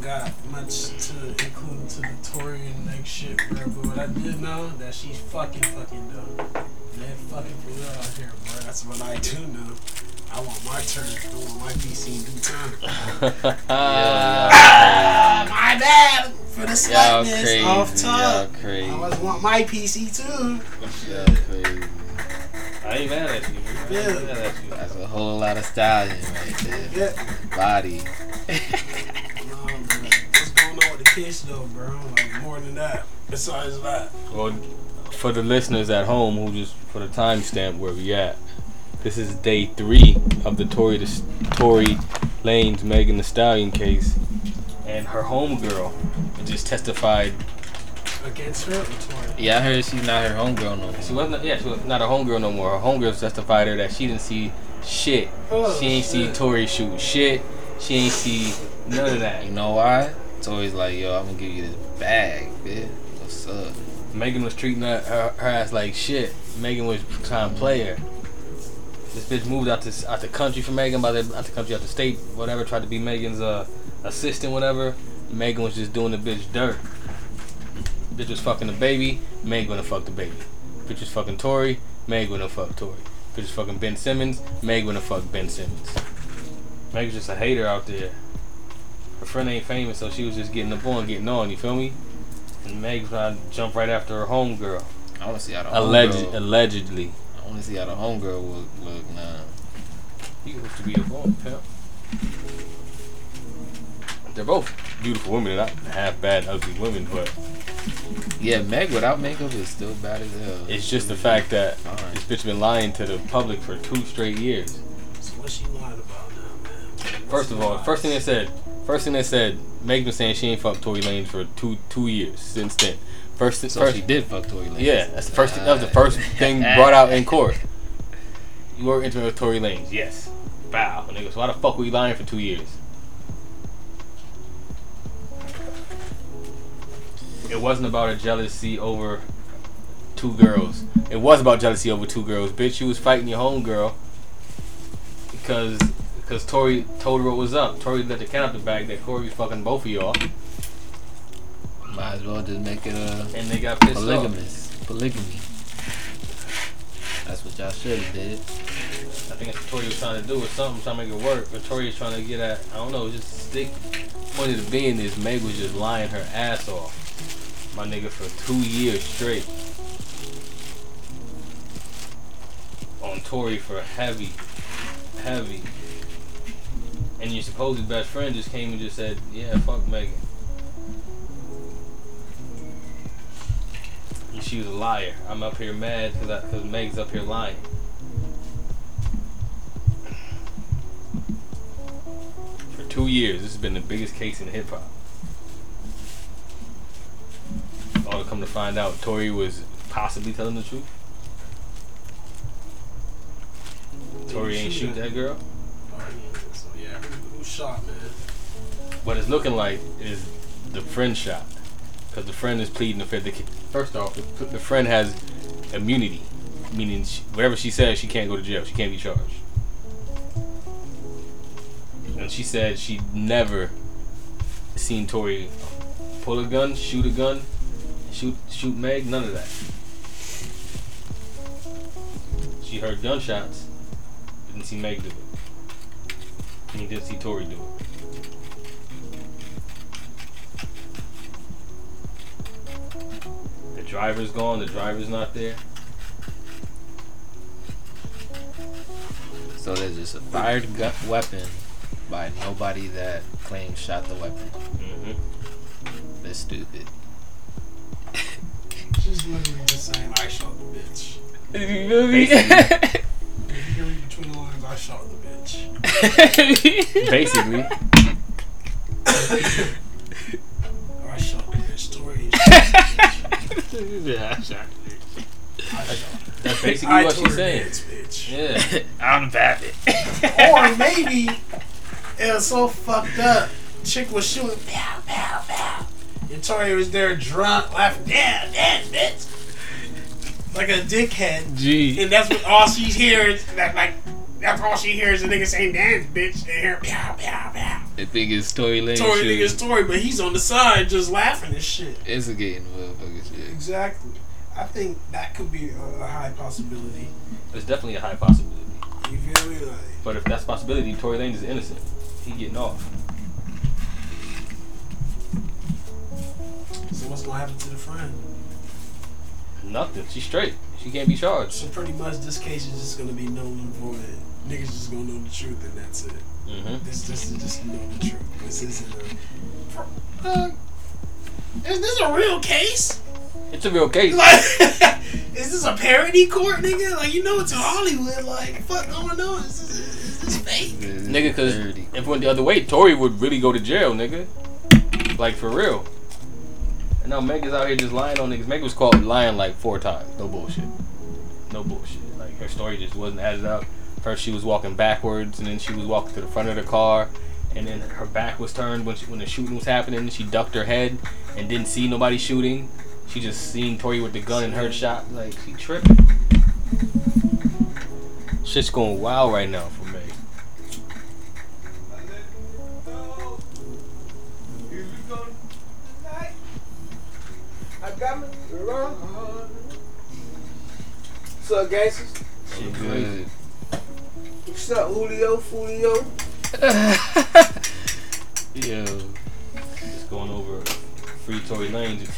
Don't got much to include to the Tory and next shit, bro. But what I did know that she's fucking fucking dumb. They fucking for real out here, bro. That's what I do know. I want my turn. I want my PC in due time. Ah, my bad for the Y'all slackness off Y'all top. I always want my PC too. Y'all crazy. I ain't mad at you. I Yeah. ain't mad at you. That's a whole lot of stallion right there. Yeah. Body. No, man. What's going on with the kids though, bro? Like more than that. Besides that. Well, for the listeners at home who just put a timestamp where we at, this is day three of the Tory the Tory Lanez Megan Thee Stallion case, and her homegirl just testified. Against her Yeah, I heard she's not her homegirl no more. She wasn't. Yeah, she was not a homegirl no more. Her homegirl testified her that she didn't see shit. Oh, she ain't oh, see shit. Tory shoot shit. She ain't see none of that. You know why? Tory's like, yo, I'm gonna give you this bag, bitch. What's up? Megan was treating her, her, her ass like shit. Megan was trying to play her. This bitch moved out to out the country for Megan, by the out the country, out the state, whatever. Tried to be Megan's uh, assistant, whatever. Megan was just doing the bitch dirt. Bitch was fucking the baby. Megan gonna fuck the baby. Bitch was fucking Tory. Megan gonna fuck Tory. Bitch was fucking Ben Simmons. Megan gonna fuck Ben Simmons. Megan's just a hater out there. Her friend ain't famous, so she was just getting up on, getting on. You feel me? And Meg's trying to jump right after her homegirl. I wanna see how the Alleged, homegirl. allegedly. I wanna see how the homegirl look, look now. He used to be a boy, pimp. They're both beautiful women, not half bad, ugly women, but Yeah, Meg without makeup is still bad as hell. it's just the fact that Alright. this bitch been lying to the public for two straight years. So what she lied about now, man? First of all, first thing they said, first thing they said, Meg been saying she ain't fucked Tory Lanez for two two years since then. First, So first she did fuck Tory Lanez. Yeah, that's the first. That was the first thing brought out in court. You were intimate with Tory Lanez, yes. Bow, nigga. So why the fuck were you lying for two years? It wasn't about a jealousy over two girls. It was about jealousy over two girls, bitch. You was fighting your home girl because because Tory told her what was up. Tory let the cat out the bag that Corey was fucking both of y'all, Might as well just make it a and they got pissed off. polygamous. Polygamy. That's what y'all should have did. I think that's what Tory was trying to do or something, trying to make it work. But Tory is trying to get at, I don't know, just stick. Point of the being is Meg was just lying her ass off. My nigga for two years straight. On Tory for heavy, heavy. And your supposed best friend just came and just said, yeah, fuck Megan. And she was a liar. I'm up here mad because because Meg's up here lying. For two years, this has been the biggest case in hip hop. All to come to find out, Tory was possibly telling the truth. Tory ain't shoot that girl. Oh, Yeah. Who, shot, man? What it's looking like is the friend shot. Because the friend is pleading the fifth. First off, the, the friend has immunity, meaning she, whatever she says, she can't go to jail. She can't be charged. And she said she never seen Tory pull a gun, shoot a gun, shoot shoot Meg, none of that. She heard gunshots, didn't see Meg do it. And he didn't see Tory do it. The driver's gone, the driver's not there. So there's just a fired gu- weapon by nobody that claims shot the weapon. Mm-hmm. That's stupid. She's literally just saying, I shot the bitch. Basically, If you can read between the lines, I shot the bitch. basically, Or I That's basically I what she's saying. dance, bitch. Yeah. I'm the bandit. or maybe it was so fucked up. Chick was shooting pow pow pow, and Tory was there drunk, laughing, damn, damn, bitch, like a dickhead. Gee. And that's what all she hears. That like that's all she hears. The nigga saying dance, bitch, and hear pow pow pow. I think it's Tory Lane Tory shit. nigga's Tory, but he's on the side just laughing and shit. Instigating motherfuckers. shit. Exactly. I think that could be a, a high possibility. It's definitely a high possibility. You feel me? Like, But if that's a possibility, Tory Lanez is innocent. He getting off. so what's gonna happen to the friend? Nothing. She's straight. She can't be charged. So pretty much this case is just gonna be null and void. Niggas just gonna know the truth and that's it. Mm-hmm. This this is just know the truth. This isn't a. Uh, is this a real case? It's a real case. Like, is this a parody court, nigga? Like you know it's in Hollywood. Like fuck going on? Is this, is this fake? Nigga, cause if it went the other way, Tory would really go to jail, nigga. Like for real. And now Meg is out here just lying on niggas. Meg was caught lying like four times. No bullshit. No bullshit. Like her story just wasn't added up. First she was walking backwards, and then she was walking to the front of the car, and then her back was turned when she, when the shooting was happening. She ducked her head and didn't see nobody shooting. She just seen Tory with the gun and heard shot. Like she tripping. Shit's going wild right now for Meg. I got me. What's up, gangsters? Shit crazy. Good. What's up, Julio, Fulio? Yo, just going over free Tory Lanez.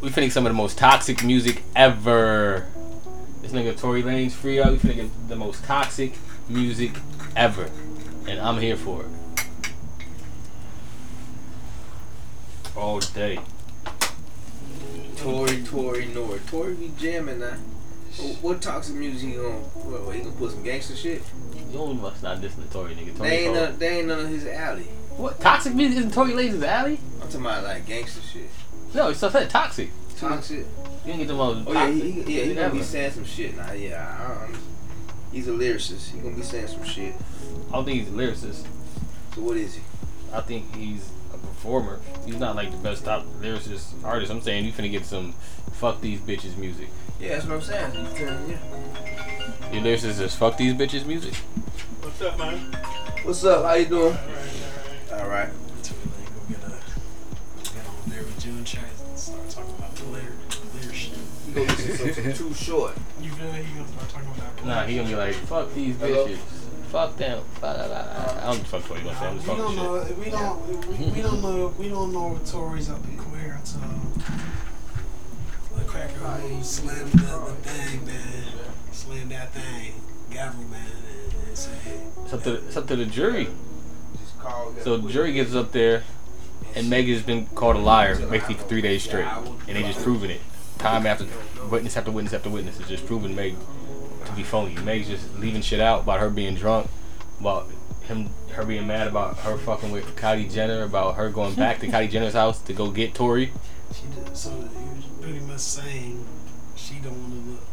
We finna some of the most toxic music ever. This nigga Tory Lanez free out. We finna get the most toxic music ever, and I'm here for it. All day. Tory, Tory, Nor, Tory be jamming now. What, toxic music he gonna? What, what, he gonna put some gangster shit? You only must not listen to Tory, nigga. Tory They ain't, none, they ain't none of his alley. What toxic music isn't Tory Lanez's alley? I'm talking about like gangster shit. No, it's said toxic. Toxic. You didn't get the most. Oh yeah, he, he, yeah, he gonna be saying some shit now. Yeah, I, he's a lyricist. He gonna be saying some shit. I don't think he's a lyricist. So what is he? I think he's a performer. He's not like the best top lyricist artist. I'm saying you finna get some fuck these bitches music. Yeah, that's what I'm saying. You. Your lyricist is fuck these bitches music. What's up, man? What's up? How you doing? All right. Tory Lane go get a get on there with June Chase and start talking about the lyric, lyric shit. You gonna listen to Too Short. You feel me? He gonna start talking about. Nah, he gonna be like fuck these Hello? bitches. Fuck them. Blah, blah, blah. I don't fuck Tory. Nah, I'm just We talking don't shit. know. We don't. We, we don't know. We don't know if Tory's up in queer until the cracker who slammed the, the thing, man. Slammed that thing, gavel, man, and, and said, It's up to it's up to the jury. Just call So the jury gets up there, and Meg has been called a liar basically for three days straight, and they just proving it, time after witness after witness after witness is just proving Meg to be phony. Meg's just leaving shit out about her being drunk, about him, her being mad about her fucking with Kylie Jenner, about her going back to Kylie Jenner's house to go get Tory. she did. So he was pretty much saying she don't want to look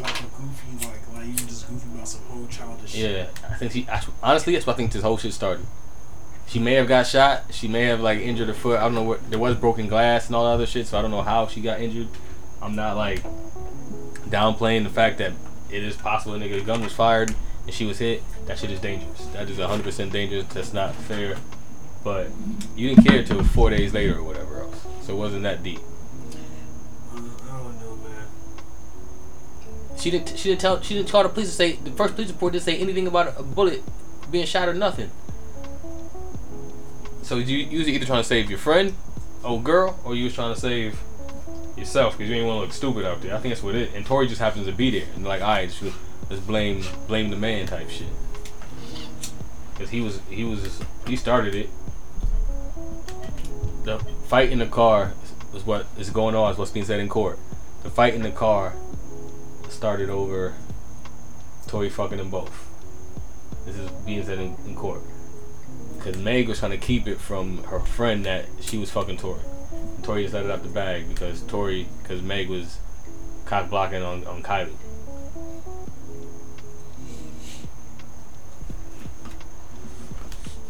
like a goofy, like like you just goofy about some whole childish shit. Yeah, I think she I, honestly that's what I think this whole shit started. She may have got shot. She may have like injured her foot. I don't know what. There was broken glass and all that other shit, so I don't know how she got injured. I'm not like downplaying the fact that it is possible a nigga gun was fired and she was hit. That shit is dangerous. That is 100% dangerous. That's not fair. But you didn't care till four days later or whatever else. So it wasn't that deep. Uh, I don't know, man. She didn't. She didn't tell. She didn't call the police to say. The first police report didn't say anything about a bullet being shot or nothing. So you you was either trying to save your friend, old girl, or you was trying to save yourself because you didn't want to look stupid out there. I think that's what it. And Tory just happens to be there and like, all right, just, let's blame blame the man type shit. Cause he was he was he started it. The fight in the car is what is going on. Is what's being said in court. The fight in the car started over Tory fucking them both. This is being said in, in court. Because Meg was trying to keep it from her friend that she was fucking Tory. And Tory just let it out the bag because Tory, because Meg was cock blocking on on Kylie.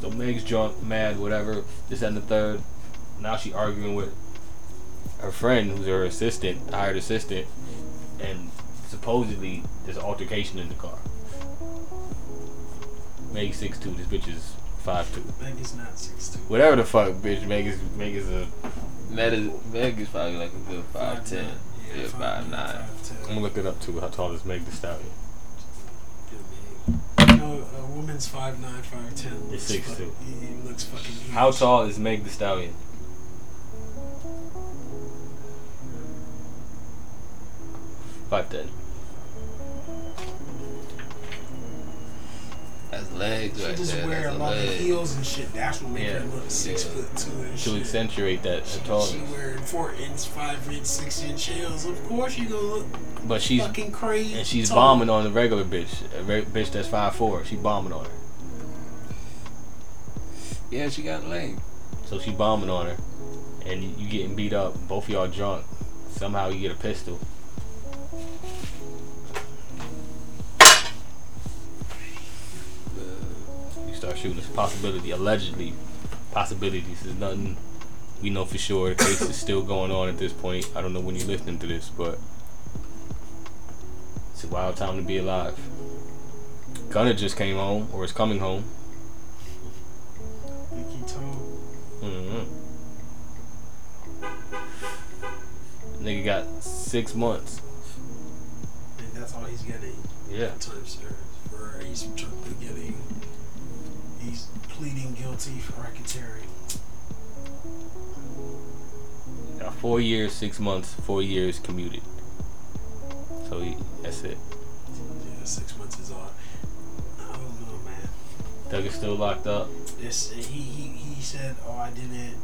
So Meg's drunk, mad, whatever. This that, and the third. Now she arguing with her friend, who's her assistant, hired assistant, and supposedly there's an altercation in the car. Meg six two. This bitch is five two. Meg is not six two. Whatever the fuck, bitch. Meg is Meg is a. Meg is, Meg is probably like a good five ten. Yeah, five nine. I'm gonna look it up too. How tall is Meg Thee Stallion? You know, a woman's five nine, five ten. It's looks 6'2". fuck- He, he looks fucking huge. How tall is Meg Thee Stallion? Five ten. That's legs She right just there. wear That's a a lot of heels and shit. That's what make Yeah. her look six Yeah. foot two and To shit. accentuate that She, that she wearing four inch, five inch, six inch heels. Of course you gonna look But she's fucking crazy. and she's tall. bombing on the regular bitch. A re- bitch that's five four. She bombing on her. Yeah, she got legs. So she bombing on her, and you, you getting beat up. Both of y'all drunk. Somehow you get a pistol. Start shooting. It's a possibility. Allegedly, possibilities. There's nothing we know for sure. The case is still going on at this point. I don't know when you're listening to this, but it's a wild time to be alive. Gunna just came home, or is coming home. Told. Mm-hmm. Nigga got six months. And that's all he's getting. Yeah. Time served. He's getting. Pleading guilty for racketeering. Got four years, six months, four years commuted. So he, that's it. Yeah, six months is all. I don't know, man. Doug is still locked up. This he he he said, "Oh, I didn't.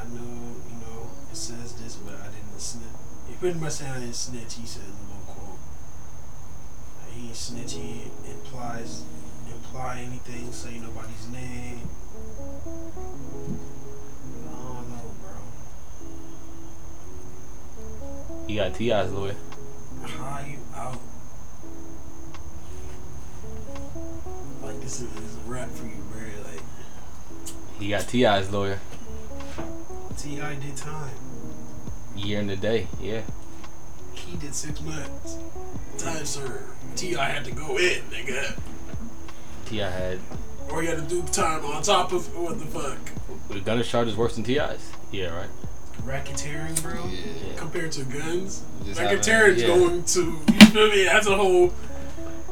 I know, you know, it says this, but I didn't snitch." He pretty much said I didn't snitch. He said, "No quote." He snitch. He implies imply anything. Say nobody's name. I don't know, bro. He got T.I.'s lawyer. How you out? Like this is, is a rap for you, bro. Like He got T.I.'s lawyer. T.I. did time. Year and a day. Yeah. He did six months. Time served. T.I. had to go in, nigga. T.I. had. Or he had a do time on top of what the fuck? Were the Gunna's charges worse than T.I.'s? Yeah, right? Racketeering, bro. Yeah. Compared to guns, Just racketeering's yeah. going to you feel me? That's a whole.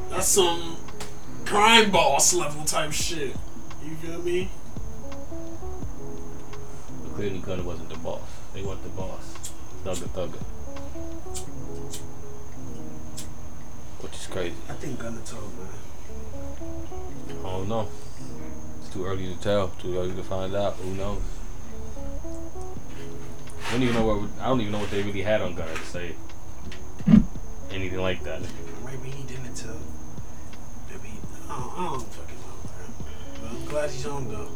That's some crime boss level type shit. You feel me? But clearly Gunna wasn't the boss. They weren't the boss. Thugger Thugger. Which is crazy. I think Gunna told man. I don't know. It's too early to tell. Too early to find out. Who knows? I don't even know what I don't even know what they really had on Gunna to say anything like that. Maybe he didn't tell. Maybe I don't, I don't fucking know, man. But I'm glad he's on though.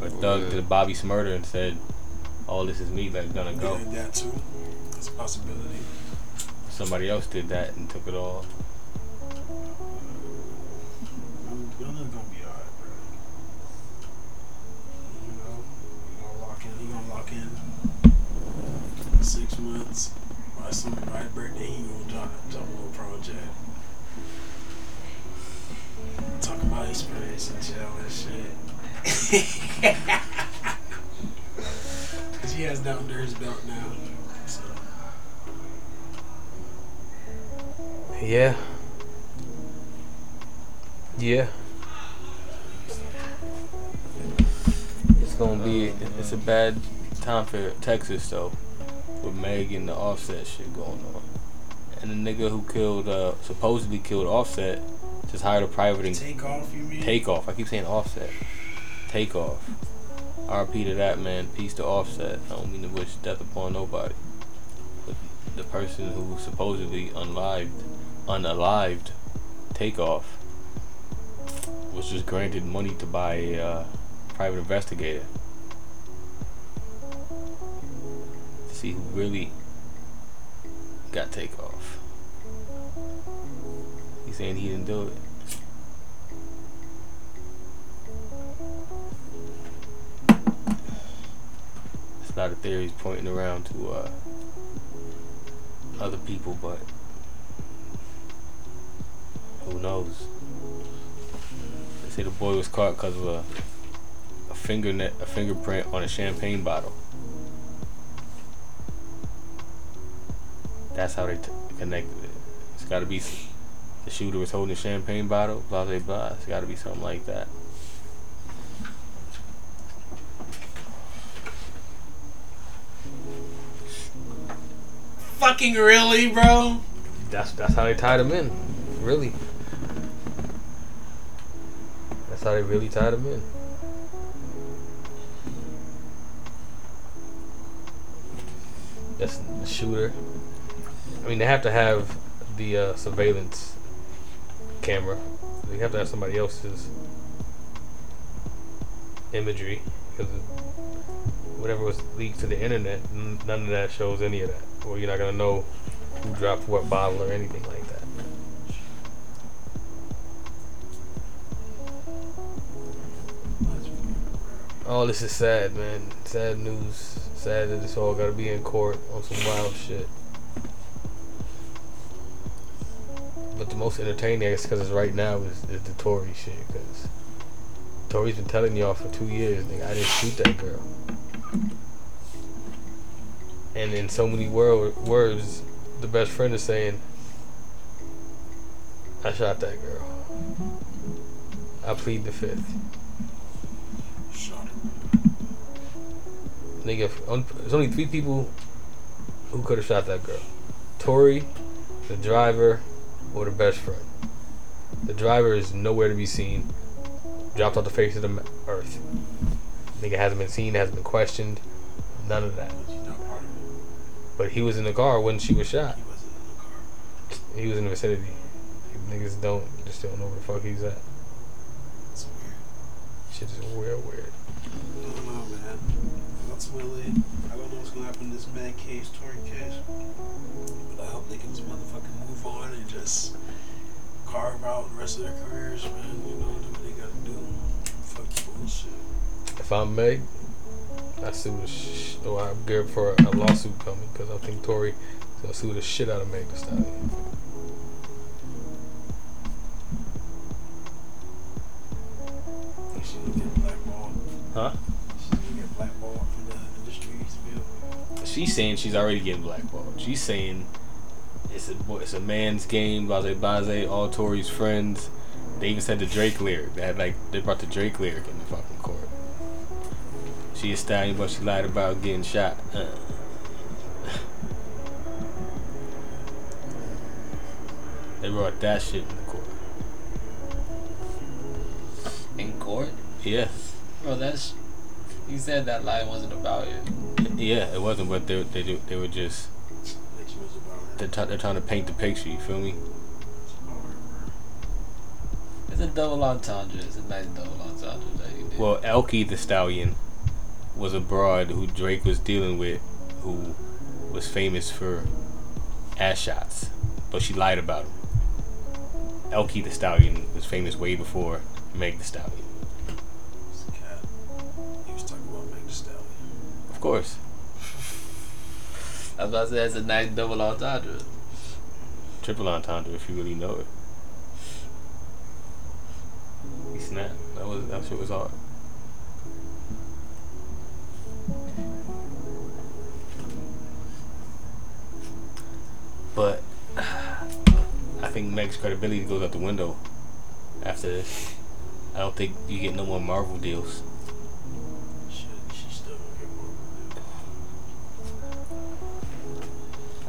But Thug did Bobby Shmurda and said, "All this is me. that's gonna go." Yeah, that too. That's a possibility. Somebody else did that and took it all. Gunna's gonna be alright, bro. You know, he gonna lock in. He gonna lock in six months. By some by birthday, he gonna drop drop a little project. Talk about experience in jail and shit. Cause he has that under his belt now. So. Yeah. Yeah. Gonna be. It's a bad time for Texas though, with Meg and the Offset shit going on, and the nigga who killed, uh, supposedly killed Offset, just hired a private and Takeoff, you mean? Takeoff. I keep saying Offset. Takeoff. RP to that man. Peace to Offset. I don't mean to wish death upon nobody. But the person who supposedly unlived, unalived, Takeoff was just granted money to buy a uh, private investigator. See who really got Takeoff. He's saying he didn't do it. It's a lot of theories pointing around to uh, other people, but who knows? They say the boy was caught because of a fingernet, a fingerprint on a champagne bottle. That's how they t- connected it. It's got to be the shooter was holding a champagne bottle, blah blah blah. It's got to be something like that. Fucking really, bro? That's that's how they tied him in, really. That's how they really tied him in. That's the shooter. I mean, they have to have the uh, surveillance camera. They have to have somebody else's imagery because whatever was leaked to the internet, none of that shows any of that, or you're not gonna know who dropped what bottle or anything like that. Oh, this is sad, man. Sad news. Sad that this all gotta be in court on some wild shit. But the most entertaining, I guess, because it's right now, is, is the Tory shit. Because Tory's been telling y'all for two years, nigga, I didn't shoot that girl. And in so many wor- words, the best friend is saying, I shot that girl. I plead the fifth. Nigga, there's only three people who could have shot that girl. Tory, the driver, or the best friend. The driver is nowhere to be seen. Dropped off the face of the earth. Nigga hasn't been seen, hasn't been questioned. None of that. He's not part of it. But he was in the car when she was shot. He wasn't in the car. He was in the vicinity. Niggas don't just don't know where the fuck he's at. It's weird. Shit is weird, weird. I don't know what's gonna happen in this case, Tory case. But I hope they can just motherfucking move on and just carve out the rest of their careers, man. You know, do what they gotta do. Fuck bullshit. If I'm Meg, I sue the sh- oh, or I'm good for a, lawsuit coming because I think Tory gonna sue the shit out of Meg Thee Stallion. She's saying she's already getting blackballed. She's saying it's a it's a man's game. Blase Blase, all Tory's friends. They even said the Drake lyric. They had like they brought the Drake lyric in the fucking court. She a stallion, but she lied about getting shot. Uh. they brought that shit in the court. In court? Yeah, Bro, that's. You said that lie wasn't about it. Yeah, it wasn't, but they they do- they were just Like she was about her. they're, t- they're trying to paint the picture. You feel me? It's a double entendre. It's a nice double entendre that you did. Well, Elkie the Stallion was a broad who Drake was dealing with, who was famous for ass shots, but she lied about him. Elkie the Stallion was famous way before Meg Thee Stallion. Of a I was about to say it's a nice double entendre. triple entendre if you really know it. He snapped. That was that shit was hard. But I think Meg's credibility goes out the window after this. I don't think you get no more Marvel deals.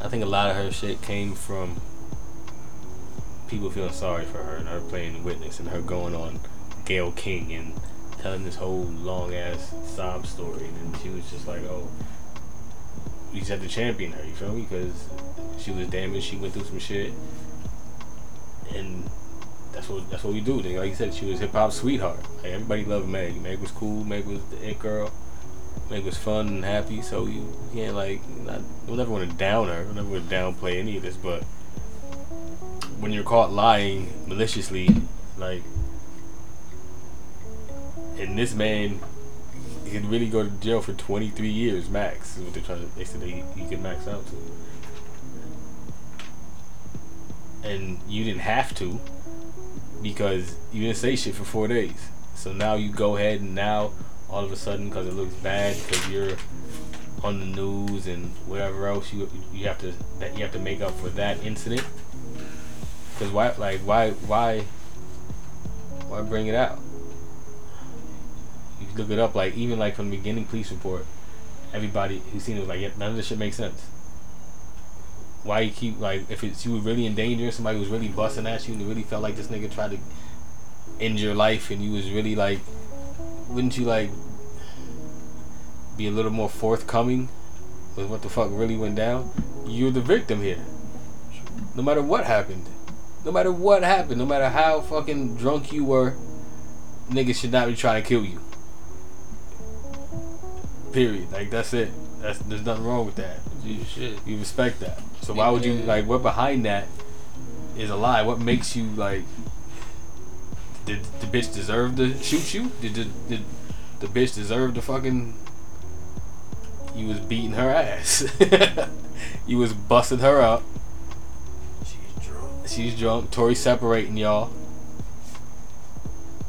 I think a lot of her shit came from people feeling sorry for her and her playing witness and her going on Gayle King and telling this whole long ass sob story and then she was just like, oh, we just had to champion her, you feel me? Because she was damaged, she went through some shit, and that's what that's what we do. Like you said, she was hip hop sweetheart. Like everybody loved Meg. Meg was cool. Meg was the it girl. Meg was fun and happy, so you can't like not. We'll never want to down her. We'll never want to downplay any of this, but when you're caught lying maliciously, like, and this man, he could really go to jail for 23 years max. Is what they're trying to. They said he, he could max out to. And you didn't have to because you didn't say shit for four days. So now you go ahead and now all of a sudden because it looks bad because you're on the news and whatever else you you have to that you have to make up for that incident. Because why like why why why bring it out? You look it up like even like from the beginning police report, everybody who seen it was like yeah, none of this shit makes sense. Why you keep like if it's you were really in danger, somebody was really busting at you and you really felt like this nigga tried to end your life and you was really like wouldn't you like be a little more forthcoming with what the fuck really went down? You're the victim here. No matter what happened. No matter what happened, no matter how fucking drunk you were, niggas should not be trying to kill you. Period. Like that's it. That's there's nothing wrong with that. You should. You respect that. So why would you like what behind that is a lie? What makes you like did the bitch deserve to shoot you? Did the, did the bitch deserve to fucking you was beating her ass. you was busting her up. She's drunk. She's drunk. Tory separating y'all.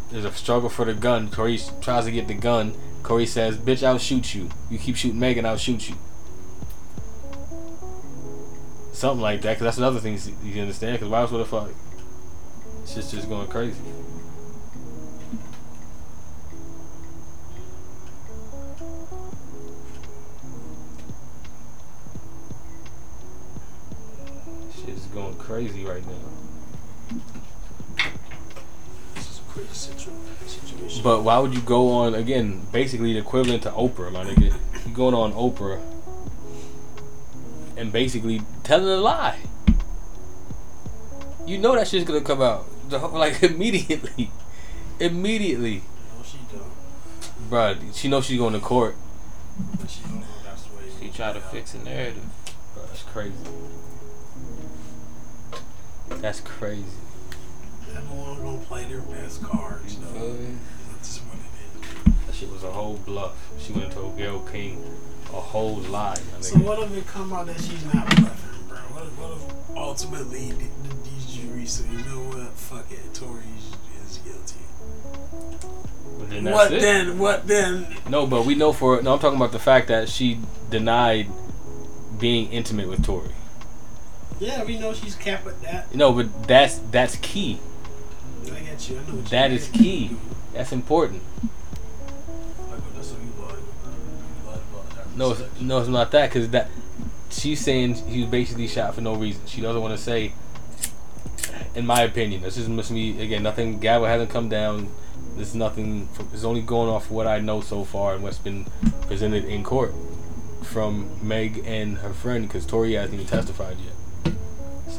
There's a struggle for the gun. Tory tries to get the gun. Corey says, "Bitch, I'll shoot you. You keep shooting Megan, I'll shoot you." Something like that, because that's another thing you understand. Because why else would the fuck? Shit's just going crazy. Going crazy right now. This is a quick situ- situation. But why would you go on again? Basically, the equivalent to Oprah, my nigga. You going on Oprah and basically telling a lie. You know that shit's gonna come out The whole- like immediately, immediately, No, she don't. Bruh, She knows she's going to court. But she don't know that's the way. it She goes try to fix a narrative. Bruh, that's crazy. That's crazy. Everyone gonna play their best cards. You though. feel me? That's just what it is. That shit was a whole bluff. She went and told Gayle King a whole lie. My So nigga. what if it come out that she's not bluffing, bro? What if, what if ultimately the, the, these juries say, you know what, fuck it, Tory is guilty. But then that's What it. then? What then? No, but we know for no. I'm talking about the fact that she denied being intimate with Tory. Yeah, we know she's capped with that. No, but that's that's key. I get you. I know what That is key. That's important. Like, that's what you like. You like about her No, it's, no, it's not that because that she's saying he was basically shot for no reason. She doesn't want to say. In my opinion, this is must me again. Nothing. Gavel hasn't come down. This is nothing. It's only going off what I know so far and what's been presented in court from Meg and her friend because Tory hasn't even testified yet.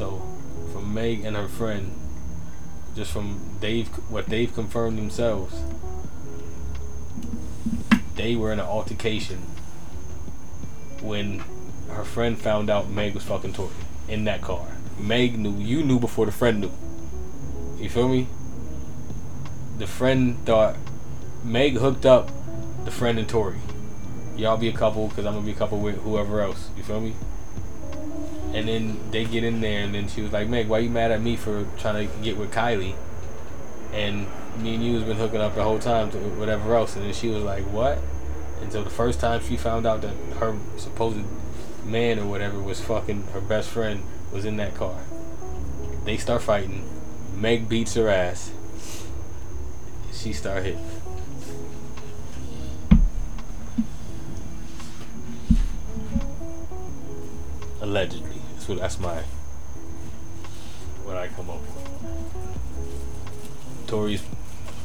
So, from Meg and her friend, just from Dave, what they've confirmed themselves, they were in an altercation when her friend found out Meg was fucking Tory in that car. Meg knew, you knew before the friend knew. You feel me? The friend thought Meg hooked up the friend and Tory. Y'all be a couple because I'm gonna be a couple with whoever else. You feel me? And then they get in there, and then she was like, "Meg, why you mad at me for trying to get with Kylie?" And me and you has been hooking up the whole time to whatever else. And then she was like, "What?" And so the first time she found out that her supposed man or whatever was fucking her best friend was in that car. They start fighting. Meg beats her ass. She start hitting. Allegedly. That's that's my what I come up with. Tory's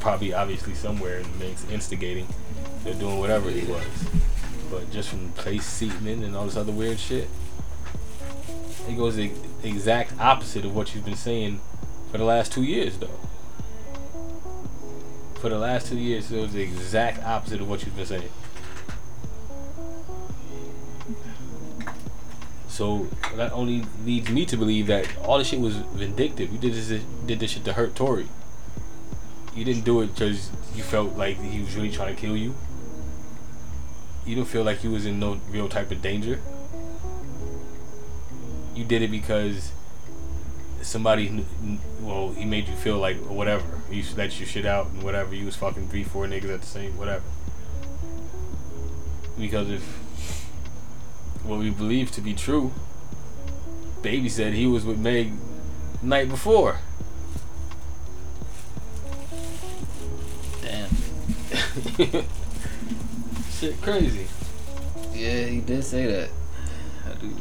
probably obviously somewhere in the mix instigating. They're doing whatever he was. But just from place seating and all this other weird shit, it goes the exact opposite of what you've been saying for the last two years, though. For the last two years, it was the exact opposite of what you've been saying. So that only leads me to believe that all this shit was vindictive. You did this did this shit to hurt Tory. You didn't do it because you felt like he was really trying to kill you. You don't feel like you was in no real type of danger. You did it because somebody, well, he made you feel like whatever. You let your shit out and whatever. You was fucking three, four niggas at the same, whatever. Because if what we believe to be true, Baby said he was with Meg night before. Damn. Shit crazy. Yeah, he did say that. I do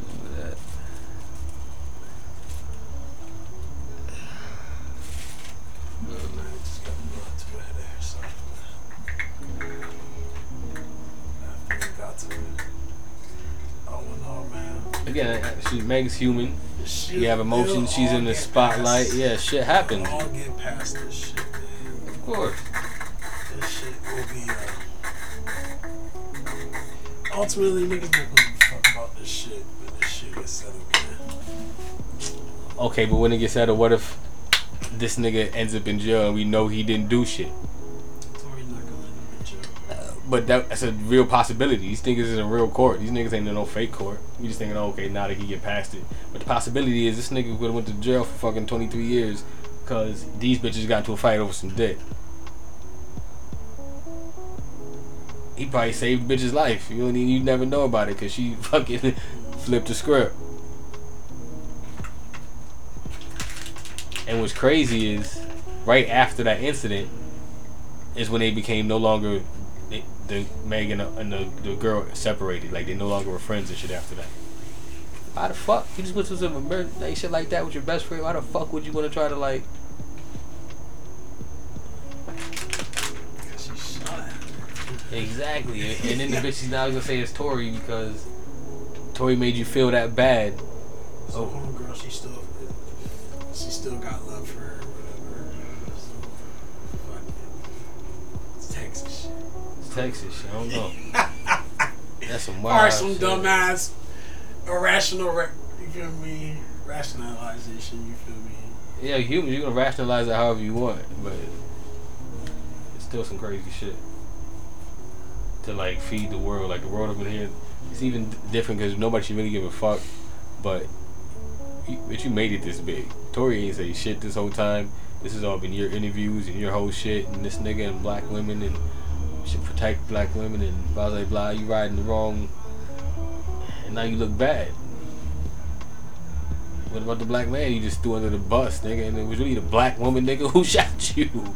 Meg's human. Shit, You have emotions. She's in the spotlight. Yeah, shit happens. We'll all get past this shit, man. Of course. This shit will be, uh. Ultimately, niggas don't give a fuck about this shit when this shit gets settled, man. Okay, but when it gets settled, what if this nigga ends up in jail and we know he didn't do shit? But that, that's a real possibility. These niggas is in real court. These niggas ain't in no fake court. We just thinking, oh, okay, now that he get past it. But the possibility is this nigga would have went to jail for fucking 23 years because these bitches got into a fight over some dick. He probably saved the bitch's life. You even, you never know about it because she fucking flipped the script. And what's crazy is, right after that incident, is when they became no longer they, the Megan and the, the girl separated. Like they no longer were friends and shit after that. Why the fuck? You just went to some birthday shit like that with your best friend. Why the fuck would you want to try to like? Cause she shot at her. Exactly. And, and then the bitch is now gonna say it's Tory because Tory made you feel that bad. So Oh. homegirl, she still, she still got love Texas. I don't know. That's some wild. Alright, some shit. dumbass, irrational, ra- you feel me? Rationalization, you feel me? Yeah, humans, you can rationalize it however you want, but it's still some crazy shit to like feed the world. Like the world over here, it's even different because nobody should really give a fuck. But you, but you made it this big. Tory ain't say shit this whole time. This has all been your interviews and your whole shit and this nigga and black women and should protect black women and blah blah blah. You riding the wrong, and now you look bad. What about the black man you just threw under the bus, nigga? And it was really the black woman, nigga, who shot you.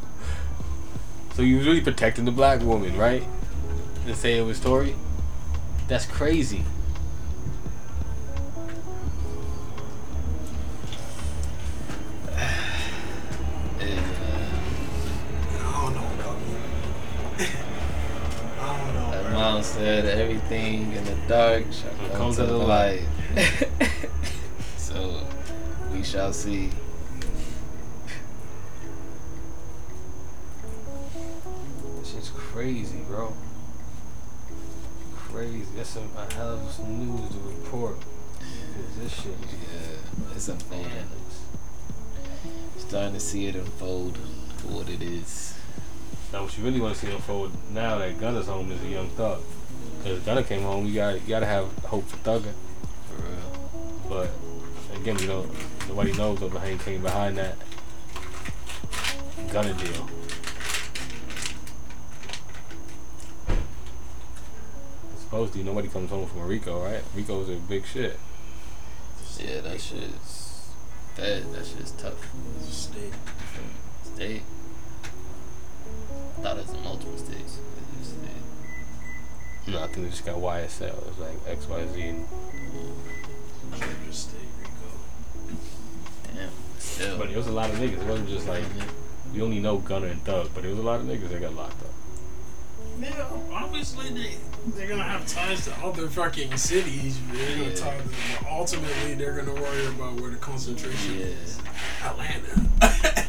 So you was really protecting the black woman, right? And say it was Tory? That's crazy. Said everything in the dark shall come come to to the light. so we shall see. This shit's crazy, bro. Crazy. That's some a hell of some news to report. This shit is Yeah, it's unfolding. Starting to see it unfold for what it is. Now, what you really want to see unfold now that Gunna's home is a Young Thug. Because Gunna came home, you got you gotta have hope for thugging. For real. But again, you know, nobody knows what behind came behind that Gunna deal. Supposed to, nobody comes home from RICO, right? RICO's a big shit. Yeah, that shit's that that shit's tough. State. State. Think they just got YSL. It's like X, Y, Z, and Georgia State, RICO. Damn. Still. but it was a lot of niggas. It wasn't just like we only know Gunna and Thug, but it was a lot of niggas that got locked up. Yeah, obviously they they're gonna have ties to other fucking cities. They're gonna Yeah. talk to them, but ultimately they're gonna worry about where the concentration Yeah. is. Atlanta.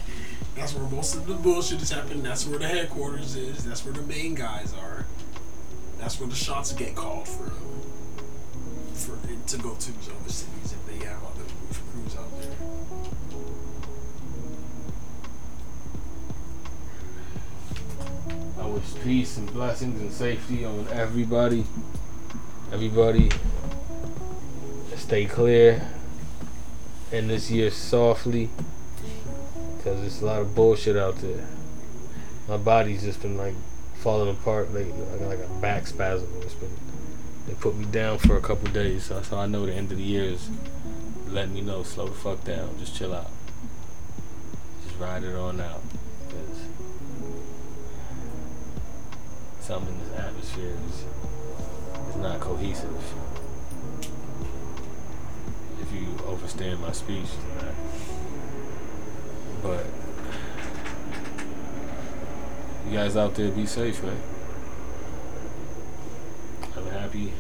That's where most of the bullshit is happening. That's where the headquarters is. That's where the main guys are. That's where the shots get called for it to go to other cities if they have other crews out there. I wish peace and blessings and safety on everybody. Everybody stay clear in this year softly. Cause there's a lot of bullshit out there. My body's just been like falling apart lately. I got like a back spasm. It's been they put me down for a couple days, so, so I know the end of the year is letting me know slow the fuck down, just chill out, just ride it on out. 'Cause something in this atmosphere is, is not cohesive. If you overstand my speech, not. But you guys out there, be safe, man. Have a happy.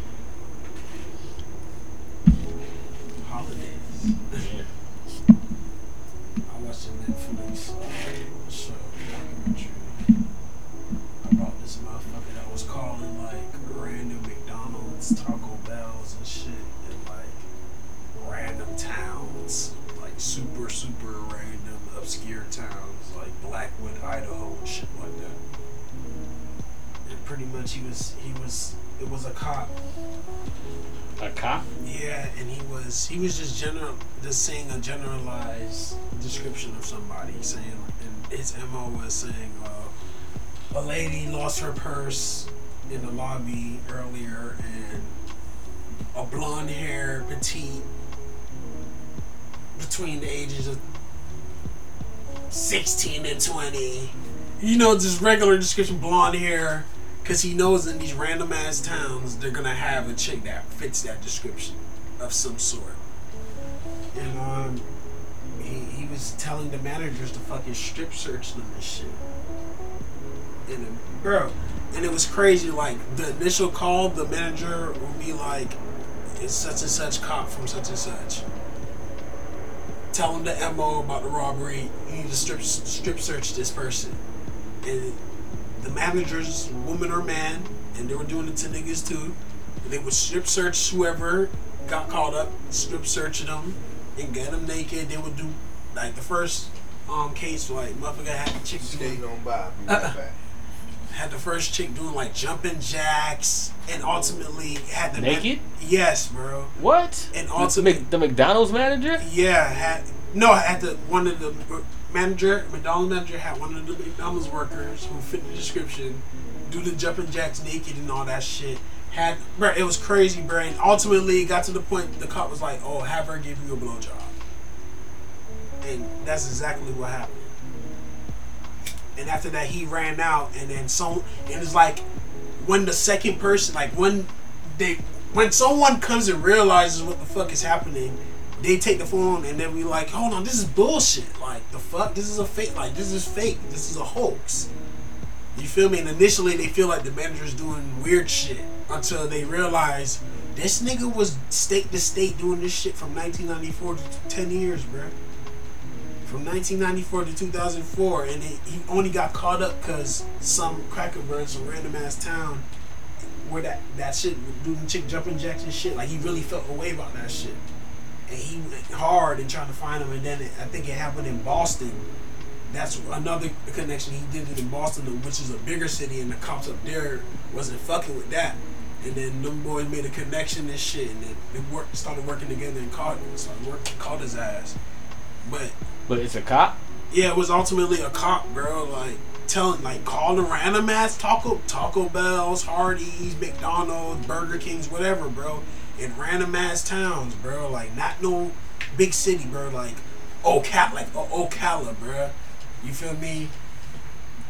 He was just general just saying a generalized description of somebody saying and his mo was saying uh, a lady lost her purse in the lobby earlier and a blonde hair petite between the ages of 16 and 20 you know just regular description blonde hair because he knows in these random ass towns they're gonna have a chick that fits that description of some sort. And um, he, he was telling the managers to fucking strip search them and shit. And uh, bro, and it was crazy. Like the initial call, the manager would be like, "It's such and such cop from such and such." Tell him the mo about the robbery. You need to strip strip search this person. And the managers, woman or man, and they were doing it to niggas too. And They would strip search whoever got caught up, strip searching them, and get them naked. They would do like the first um case, like motherfucker had the chick doing Skating on by. Be right back. had the first chick doing like jumping jacks, and ultimately had the man- Naked? yes, bro. What? And ultimately the, the McDonald's manager? Yeah, had no had the one of the manager McDonald's manager had one of the McDonald's workers who fit the description, do the jumping jacks naked and all that shit. Had bro, it was crazy, bro. And ultimately, got to the point the cop was like, "Oh, have her give you a blowjob," and that's exactly what happened. And after that, he ran out, and then so and it's like when the second person, like when they, when someone comes and realizes what the fuck is happening, they take the phone and then we like, hold on, this is bullshit. Like the fuck, this is a fake. Like this is fake. This is a hoax. You feel me? And initially they feel like the manager's doing weird shit until they realize this nigga was state to state doing this shit from 1994 to 10 years, bro. From 1994 to 2004, and he, only got caught up because some cracker bird, some random ass town, where that that shit doing chick jumping jacks and shit. Like he really felt away about that shit, and he went hard in trying to find him. And then it, I think it happened in Boston. That's another connection. He did it in Boston, which is a bigger city, and the cops up there wasn't fucking with that. And then them boys made a connection and shit, and then they worked, started working together and caught him. Started work, caught his ass. But But it's a cop? yeah, it was ultimately a cop, bro. Like telling, like calling random ass Taco Taco Bells, Hardee's, McDonald's, Burger Kings, whatever, bro. In random ass towns, bro. Like not no big city, bro. Like Ocala, like Ocala, bro. You feel me?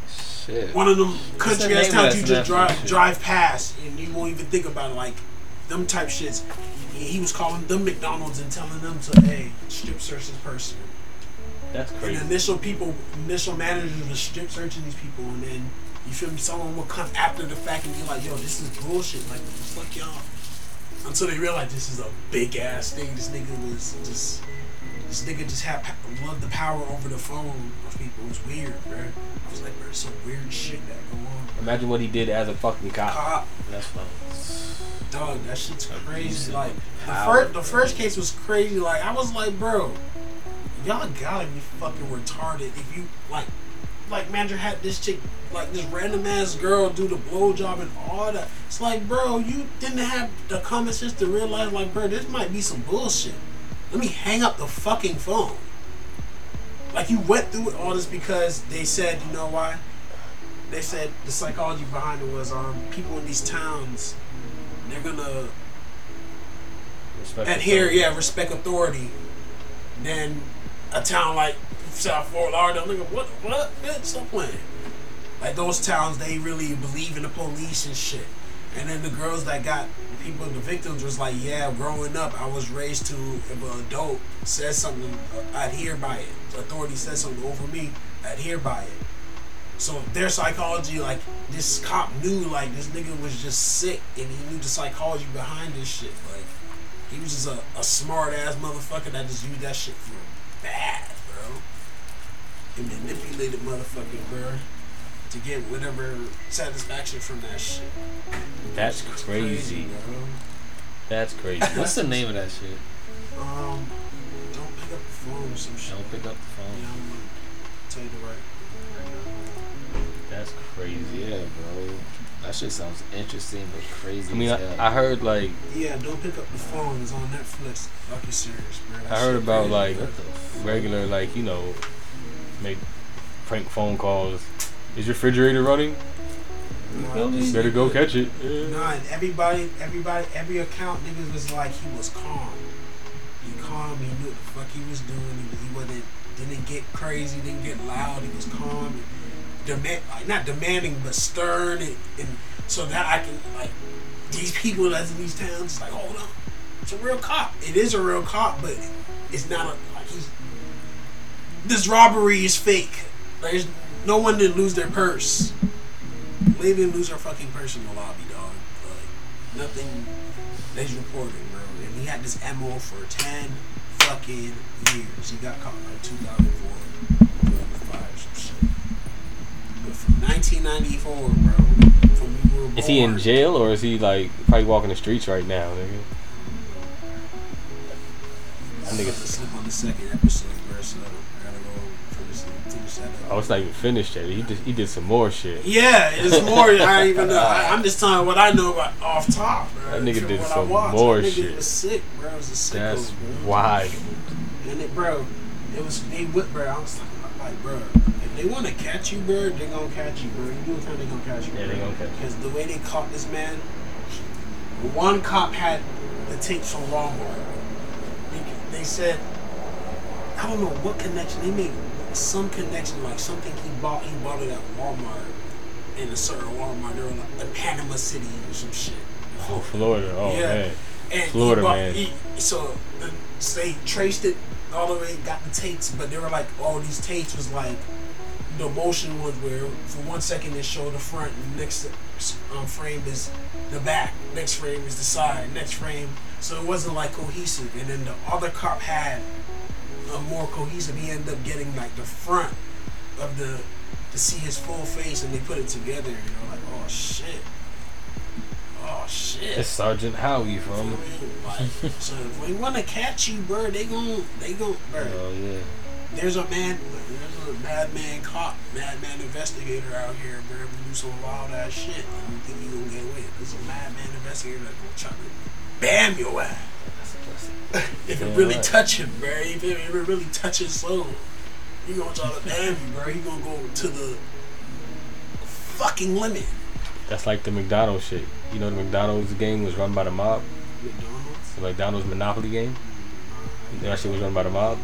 Shit. One of them country ass name towns you just drive shit? drive past and you won't even think about it. Like them type shits. He he was calling them McDonald's and telling them to hey strip search this person. That's crazy. the initial people, initial managers were strip searching these people, and then you feel me? Someone will come after the fact and be like, "Yo, this is bullshit. Like, fuck, y'all?" Until they realize this is a big ass thing. This nigga was just, this nigga just had pa- loved the power over the phone of people. It was weird, bro. I was like, bro, some weird shit that go on. Imagine what he did as a fucking cop. Cop, That's fun. Dog, that shit's crazy. Like the first, the first case was crazy. Like I was like, bro, y'all gotta be fucking retarded if you like, like manager had this chick, like this random ass girl do the blowjob and all that. It's like, bro, you didn't have the common sense to realize, like, bro, this might be some bullshit. Let me hang up the fucking phone. Like you went through all this because they said, you know why? They said the psychology behind it was um people in these towns, they're gonna Respect adhere, authority. yeah, respect authority. Then a town like South Fort Lauderdale, nigga, what, what, bitch, stop playing. Like those towns, they really believe in the police and shit. And then the girls that got people, the victims, was like, yeah, growing up, I was raised to if an adult says something, I'd hear by it. Authority says something over me, adhere by it. So their psychology, like this cop knew, like this nigga was just sick, and he knew the psychology behind this shit. Like he was just a, a smart ass motherfucker that just used that shit for bad, bro. He manipulated motherfucker, bro, to get whatever satisfaction from that shit. That's It's crazy. bro. That's crazy. What's the name of that shit? Um, phone or some shit. Don't pick up the Yeah, phone. I'm gonna tell you the right. That's crazy. Yeah, bro. That shit sounds interesting but crazy. I mean, as hell. I, I heard like Yeah, don't pick up the phone. It's on Netflix. Fucking serious, bro. That I heard about crazy, like bro. What the fuck? regular like you know make prank phone calls. Is your refrigerator running? Nah, this Better go catch it. Yeah. Nah, everybody, everybody, every account niggas was like he was calm. What the fuck he was doing. He, he wasn't didn't get crazy. Didn't get loud. He was calm. And demand, not demanding, but stern. And, and so that I can like these people that's in these towns. It's like hold on, it's a real cop. It is a real cop, but it's not a like he's. This robbery is fake. There's no one didn't lose their purse. They didn't lose her fucking purse in the lobby, dog. Like, nothing they's reporting, bro. And he had this MO for 10 fucking years. He got caught in like 2004, 2005, some shit. But from 1994, bro, from we were born. Is he in jail or is he like probably walking the streets right now, nigga? That nigga- to on the second episode, finish that up. Oh, it's not even finished yet. He did, he did some more shit. Yeah, it's more. I even know. I, I'm just telling what I know about off top, bro. That nigga did some watched. more that nigga shit. was sick, bro. It was a sicko, That's bro. wild. And it, bro, it was they whip, bro. I was talking about, like, bro, if they want to catch you, bro, they gonna catch you, bro. You do time they gonna catch you. Yeah, they gonna catch you. Because the way they caught this man, one cop had the tapes from Walmart. They, they said, I don't know what connection they made. Some connection, like something he bought. He bought it at Walmart in a certain Walmart. They were like in Panama City or some shit. Oh, Florida. Oh Yeah. man. And Florida he bought, man. He, so, the, so they traced it all the way, got the tapes, but they were like, all these tapes was like the motion ones where for one second they show the front, and next um, frame is the back, next frame is the side, next frame. So it wasn't like cohesive. And then the other cop had a more cohesive. He ended up getting like the front of the to see his full face, and they put it together. You know, like, oh shit, oh shit. It's Sergeant Howie from. So if they want to catch you, bro, they gon' they gon' bro. Oh yeah. There's a man, there's a madman cop, madman investigator out here, bro. We do some wild ass shit. You think you gonna get away? There's a madman investigator that's gonna try to bam your ass. If it really right. touch him, bro. If it, if it really touch his soul, he gonna try to bam you, bro. He gonna go to the fucking limit. That's like the McDonald's shit. You know, the McDonald's game was run by the mob. McDonald's. The McDonald's Monopoly game. You know, that shit was run by the mob,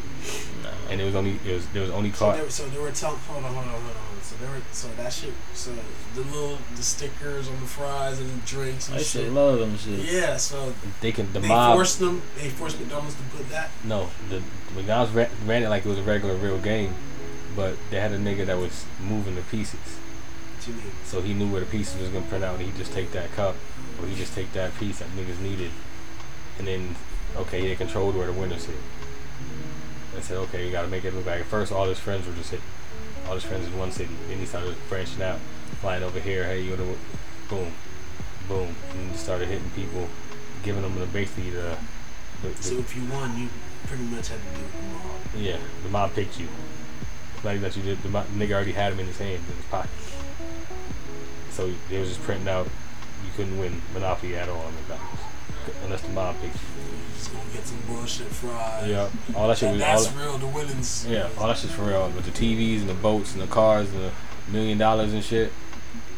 and it was only it was there was only So caught. they, were- so they were telling. Hold on, hold on, hold on. So they were. So that shit. So the little the stickers on the fries and the drinks I and used to shit. love them shit. Yeah. So They can the they mob. forced them. They forced McDonald's to put that. No, the, the McDonald's ran, ran it like it was a regular real game, but they had a nigga that was moving the pieces, What you mean? so he knew where the pieces was gonna print out, and he just take that cup, or he just take that piece that niggas needed, and then okay, they controlled where the winners hit. They said, okay, you gotta make it look like at first all his friends were just hit, all his friends in one city. Then he started branching out, flying over here. Hey, you wanna, boom, boom, and just started hitting people, giving them the basically the, the, the So if you won, you pretty much had to do it the mob. yeah, the mob picked you. Not that you did. The mob, nigga already had him in his hand in his pocket. So they was just printing out. You couldn't win Monopoly at all on McDonald's unless the mob picked you. Just gonna get some bullshit fried. Yeah, all that shit And was all. that's real. The winnings. Yeah, all that shit's for real. With the TVs and the boats and the cars and the million dollars and shit,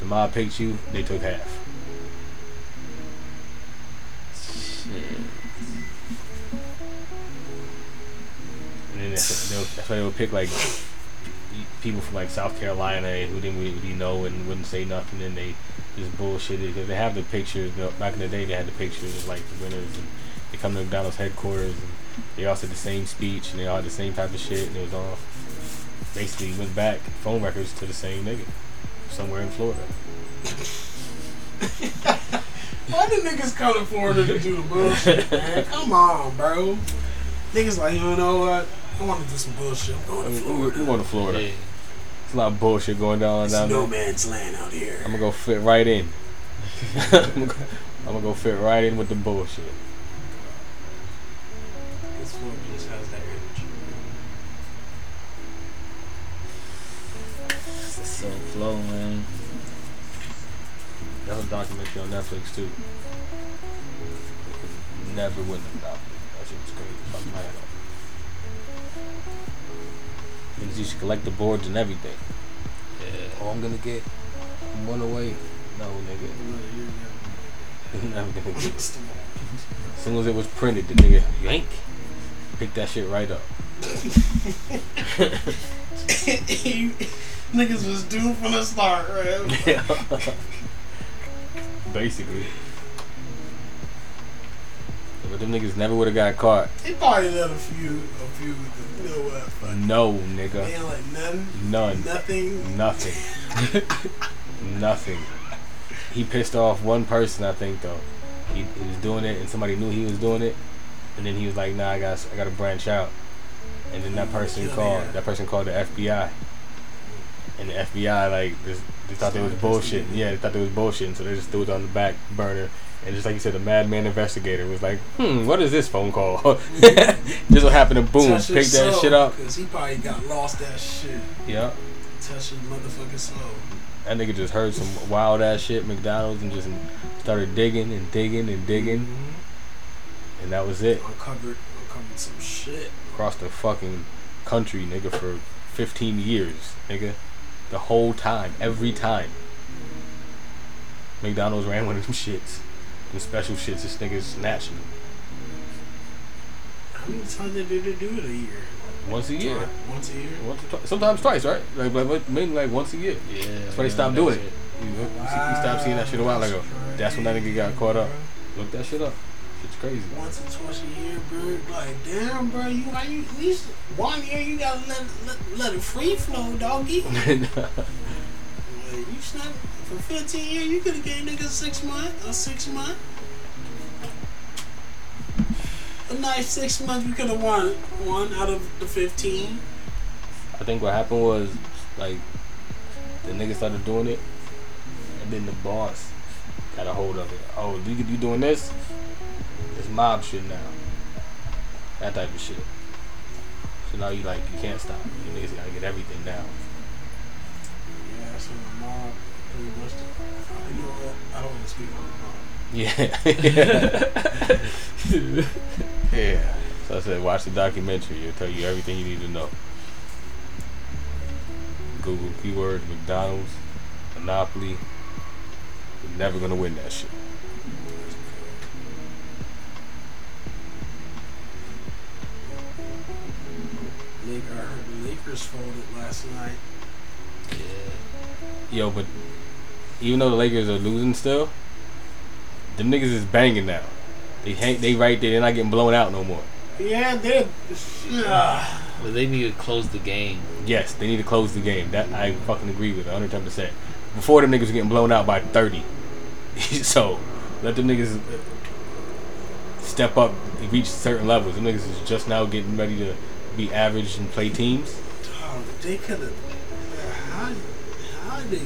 the mob picked you. They took half. Shit. And then that's, they'll, that's why they would pick like people from like South Carolina who didn't really know and wouldn't say nothing, and they just bullshitted because they have the pictures. Back in the day, they had the pictures of like the winners, and they come to McDonald's headquarters, and they all said the same speech, and they all had the same type of shit, and it was all basically went back phone records to the same nigga somewhere in Florida. Why the niggas come to Florida to do the bullshit, man? Come on, bro. Niggas like, you know what? I want to do some bullshit. I'm going to We, we, Florida. we going to Florida. Yeah. It's a lot of bullshit going down It's down no there. man's land out here. I'm gonna go fit right in. I'm gonna go fit right in with the bullshit. This Florida just has that energy. It's so flow, man. That's a documentary on Netflix too. Never win the Monopoly. That shit was crazy. Fuck my head off. Niggas used to collect the boards and everything. Yeah. Oh, I'm gonna get one away. No, nigga. Never gonna get it. As soon as it was printed, the nigga yank, pick that shit right up. Niggas was doomed from the start, right? Basically. But them niggas never would have got caught. They probably let a few, a few, you know what? Fuck. No, They nigga. ain't like none. None. Nothing. Nothing. Nothing. He pissed off one person, I think, though. He, he was doing it, and somebody knew he was doing it, and then he was like, "Nah, I got, I got to branch out." And then that person called. That person called the FBI, and the FBI like just, they thought they was bullshitting. Yeah, they thought they was bullshitting, so they just threw it on the back burner. And just like you said, the madman investigator was like, "Hmm, what is this phone call?" this what happened to boom, Touch pick his that soul, shit up. Cause he probably got lost that shit. Yeah. Touch his motherfucking soul. That nigga just heard some wild ass shit McDonald's and just started digging and digging and digging, and that was it. Uncovered, uncovered some shit. Across the fucking country, nigga, for 15 years, nigga. The whole time, every time. McDonald's ran one of them shits. Them special shits, this nigga's snatching them. How many times did they do it a year? Once a year. Once a year. Once or twice. Sometimes twice, right? Like, like mainly like once a year. Yeah. That's why they stopped doing it. You, you, you stopped seeing that shit a while ago. That's when that nigga got caught up. Look that shit up. Shit's crazy. Once or twice a year, bro. Like, damn, bro. You, why you at least one year you gotta let let, let it free flow, doggy. Like, you snap for 15 years, you could have gave niggas six months or six months. A nice six months, we could have won one out of the 15. I think what happened was like the niggas started doing it, and then the boss got a hold of it. Oh, you you doing this? It's mob shit now. That type of shit. So now you like you can't stop. You niggas gotta get everything now. Yeah, that's when the mob pretty much. You know what? I don't want to speak on the mob. Yeah. yeah. So I said, watch the documentary. It'll tell you everything you need to know. Google keyword McDonald's, Monopoly. You're never gonna win that shit. Lake, I heard the Lakers folded last night. Yeah. Yo, but even though the Lakers are losing still, them niggas is banging now. They hang, they right there. They're not getting blown out no more. Yeah, they're. Ah. But they need to close the game. Yes, they need to close the game. That I fucking agree with 110. percent Before them niggas were getting blown out by 30. so let them niggas step up, and reach certain levels. Them niggas is just now getting ready to be average and play teams. Dog, they could have. How, how they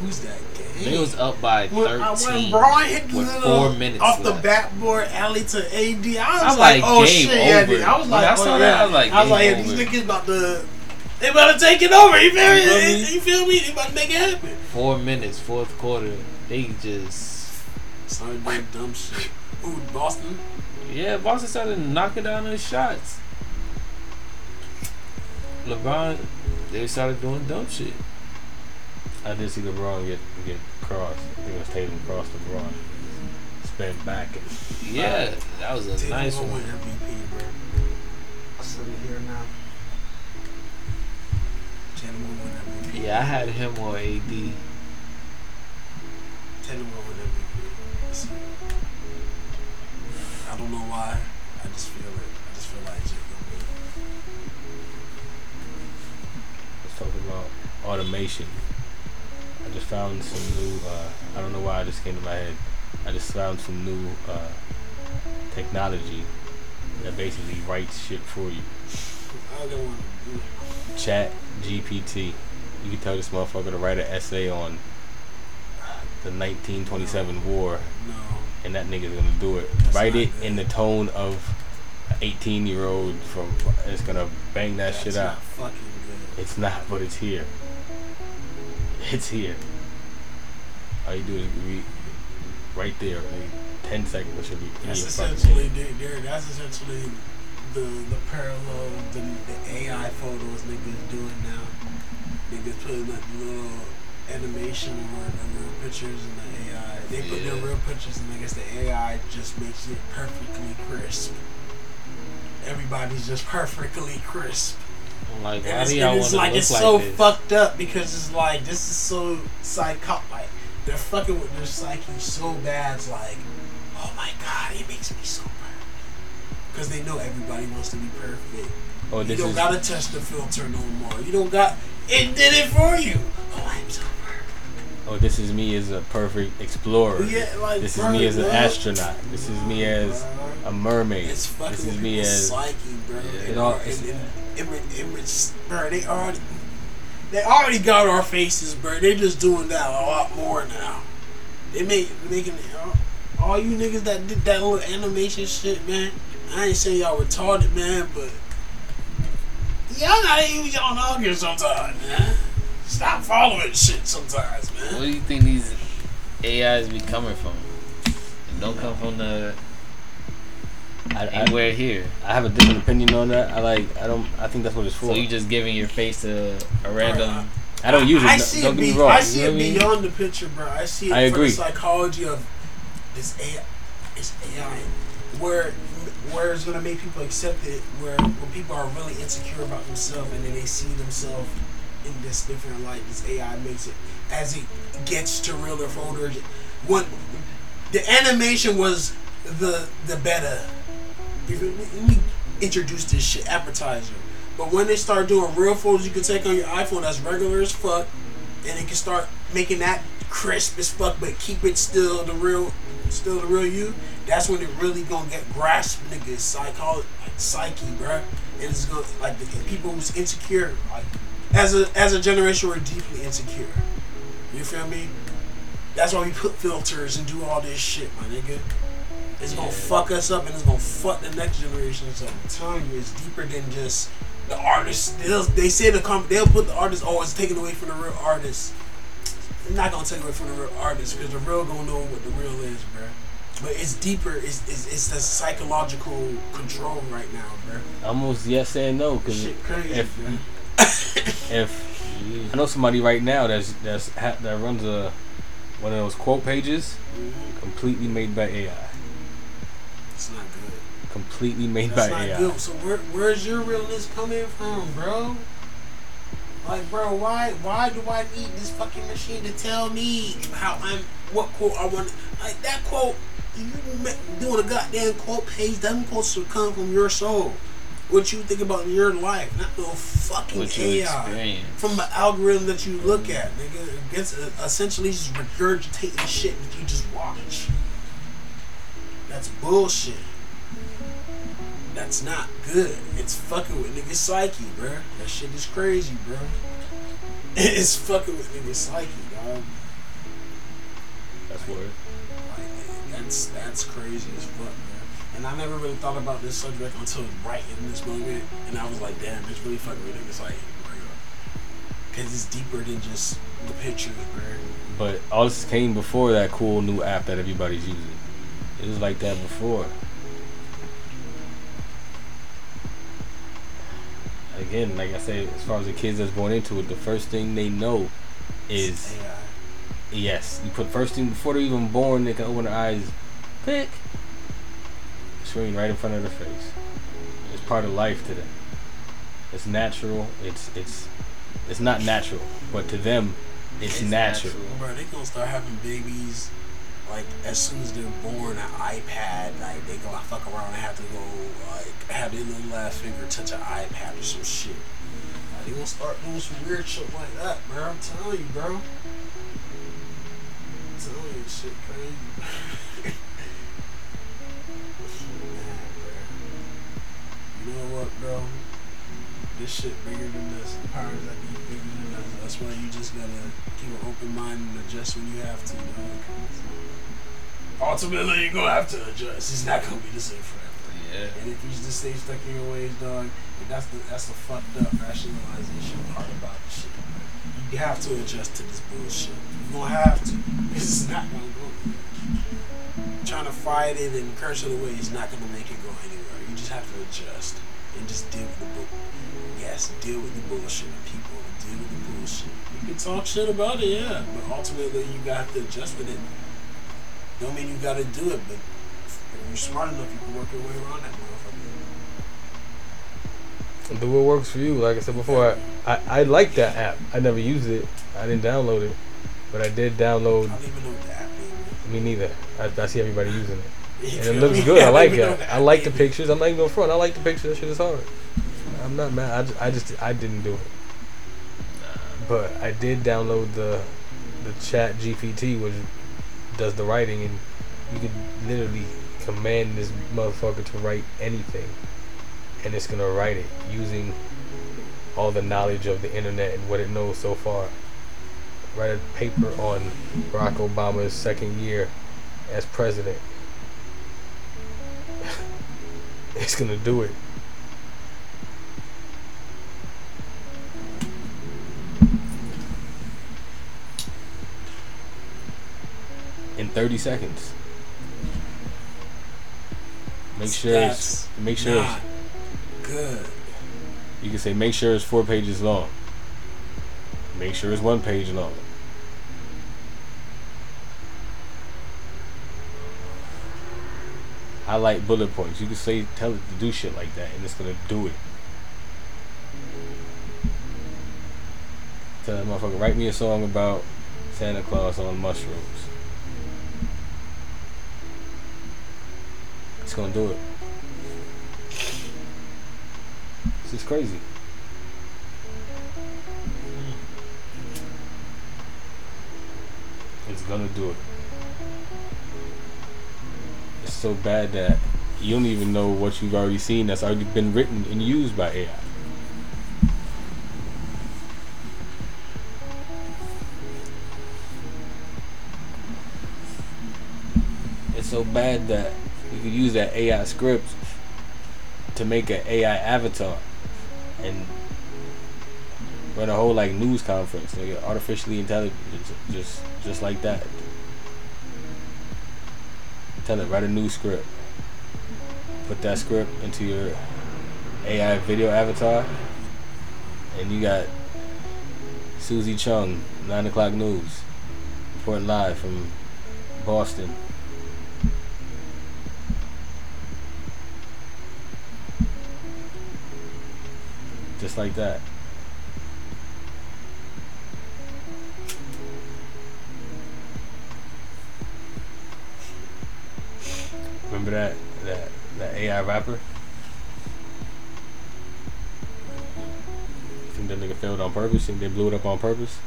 Who's that? Game? They was up by When, I- when 13 Bron hit the with four minutes off the backboard alley to AD, I was I'm like, like, oh shit, yeah, over. dude. I was like, I oh, saw yeah. that, I was like, I was like, yeah, these niggas about to, they about to take it over. You feel me? You feel me? You feel me? They about to make it happen. Four minutes, fourth quarter. They just Started doing dumb shit. Ooh, Boston. yeah, Boston started knocking down those shots. LeBron, they started doing dumb shit. I did see LeBron get get crossed. I think it was Tatum crossed LeBron. Spin back and Yeah, that was a Tatum nice one. win MVP, bro. I said it here now. Tatum gonna win MVP. Yeah, I had him or AD. Tatum gonna win MVP. See. I don't know why. I just feel it. About automation. I just found some new. Uh, I don't know why it just came to my head. I just found some new uh, technology that basically writes shit for you. I don't want to do it. Chat GPT. You can tell this motherfucker to write an essay on the 1927 war, No. and that nigga's gonna do it. That's Write it good. in the tone of an 18 year old from. It's gonna bang that That's shit out. Fucking good. It's not, but it's here. It's here. All you do is read right there. Like, Ten seconds should be That's your fucking essentially head. there. there- That's essentially the the parallel of the, the AI photos niggas doing now. Niggas putting up little animation or the real pictures in the AI. They put their real pictures and I guess the AI just makes it perfectly crisp. Everybody's just perfectly crisp. Like, why And it's, do y'all and want it's to like look it's like so this? fucked up because it's like this is so psycho like they're fucking with their psyche so bad. It's like, oh my god, it makes me so perfect because they know everybody wants to be perfect. Oh, you don't is gotta touch the filter no more. You don't got it did it for you. Oh, I'm so. Oh, this is me as a perfect explorer. Yeah, like, this is bro, me as an bro. astronaut. This is me as a mermaid. It's fucking This is me as psyche, bro. Yeah. They It all- it's- and- and- image, image, bro. They already, they already got our faces, bro. They're just doing that a lot more now. They make making all, all you niggas that did that little animation shit, man. I ain't saying y'all retarded, man, but y'all gotta use y'all noggin sometimes, man. Stop following shit sometimes, man. Where do you think these AIs be coming from? It don't come from the I, I, anywhere here. I have a different opinion on that. I like. I don't. I think that's what it's for. So you just giving your face to a random. I don't use it. I see don't it. get me Be, wrong. I you know it what I mean? beyond the picture, bro. I see it I for agree. the psychology of this AI. It's AI, where where it's gonna make people accept it. Where when people are really insecure about themselves and then they see themselves in this different light, this AI makes it as it gets to realer photos. When the animation was the the better. Me introduce this shit appetizer. But when they start doing real photos you can take on your iPhone that's regular as fuck, and it can start making that crisp as fuck, but keep it still the real, still the real you. That's when it really gonna get grasp niggas psychology, psyche, bruh. And it's gonna like the people who's insecure, like as a as a generation we're deeply insecure. You feel me? That's why we put filters and do all this shit, my nigga. It's gonna fuck us up and it's gonna fuck the next generation. So I'm telling you, it's deeper than just the artists. They'll, they say the comp, they'll put the artists. Oh, it's taken away from the real artists. They're not gonna take away from the real artists because the real gonna know what the real is, bruh. But it's deeper. It's, it's it's the psychological control right now, bruh. Almost yes and no. Because Shit crazy, if bruh. If I know somebody right now that's that's ha, that runs a one of those quote pages, completely made by AI. It's not good. Completely made That's by not AI. good. So where where's your realness coming from, bro? Like, bro, why why do I need this fucking machine to tell me how I'm what quote I want? Like that quote, you doing a goddamn quote page doesn't supposed to come from your soul. What you think about in your life, not no fucking What you AI. experience. From the algorithm that you look at, nigga, it gets uh, essentially just regurgitating shit that you just watch. That's bullshit. That's not good. It's fucking with niggas' psyche, bro. That shit is crazy, bro. It's fucking with niggas' psyche, dog. That's word. Like, that's that's crazy as fuck, man. And I never really thought about this subject until right in this moment, and I was like, damn, it's really fucking ridiculous. Like, because it's deeper than just the pictures, bro. But all this came before that cool new app that everybody's using. It was like that before. Again, like I said, as far as the kids that's born into it, the first thing they know is AI. yes. You put first thing before they're even born, they can open their eyes, pick screen right in front of their face. It's part of life to them. It's natural. It's it's it's not natural, but to them, it's, It's natural. natural. Bro, they gonna start having babies like as soon as they're born, an iPad. Like they gonna fuck around and have to go like have their little last finger touch an iPad or some shit. Like, they gonna start doing some weird shit like that, bro. I'm telling you, bro. I'm telling you, shit crazy. You know what, bro? This shit bigger than us. The powers that be bigger than us. That's why you just gotta keep an open mind and adjust when you have to, dog. Ultimately, you're gonna have to adjust. It's not gonna be the same forever. Yeah. And if you just stay stuck in your ways, dog, that's the that's the fucked up rationalization part about the shit. You have to adjust to this bullshit. You gonna have to. It's not gonna go. Trying to fight it and curse it away is not gonna make it go anywhere. You just have to adjust and just deal with the bull. Yes, deal with the bullshit of people. Deal with the bullshit. You can talk shit about it, yeah, but ultimately you got to adjust with it. Don't mean you gotta do it, but if you're smart enough, you can work your way around that motherfucker. Do what works for you. Like I said before, I, I, I like that app. I never used it. I didn't download it, but I did download. I don't even know what the app name Me neither. I, I see everybody using it, is. You and it looks good. I like it. I like the pictures. I'm not even going front. I like the pictures. That shit is hard. I'm not mad. I just, I just I didn't do it, but I did download the the Chat GPT, which does the writing, and you could literally command this motherfucker to write anything, and it's gonna write it using all the knowledge of the internet and what it knows so far. Write a paper on Barack Obama's second year as president. it's gonna do it. In 30 seconds. Make sure it's make sure it's, good. you can say make sure it's four pages long. Make sure it's one page long. Highlight bullet points. You can say tell it to do shit like that and it's gonna do it. Tell that motherfucker write me a song about Santa Claus on mushrooms. It's gonna do it. This is crazy. It's gonna do it. It's so bad that you don't even know what you've already seen that's already been written and used by AI. It's so bad that you could use that AI script to make an AI avatar and run a whole like news conference, like artificially intelligent, just just like that. Tell it write a new script. Put that script into your AI video avatar, and you got Susie Chung, nine o'clock news, reporting live from Boston. Just like that. Remember that that that AI rapper? Think that nigga failed on purpose? Think they blew it up on purpose?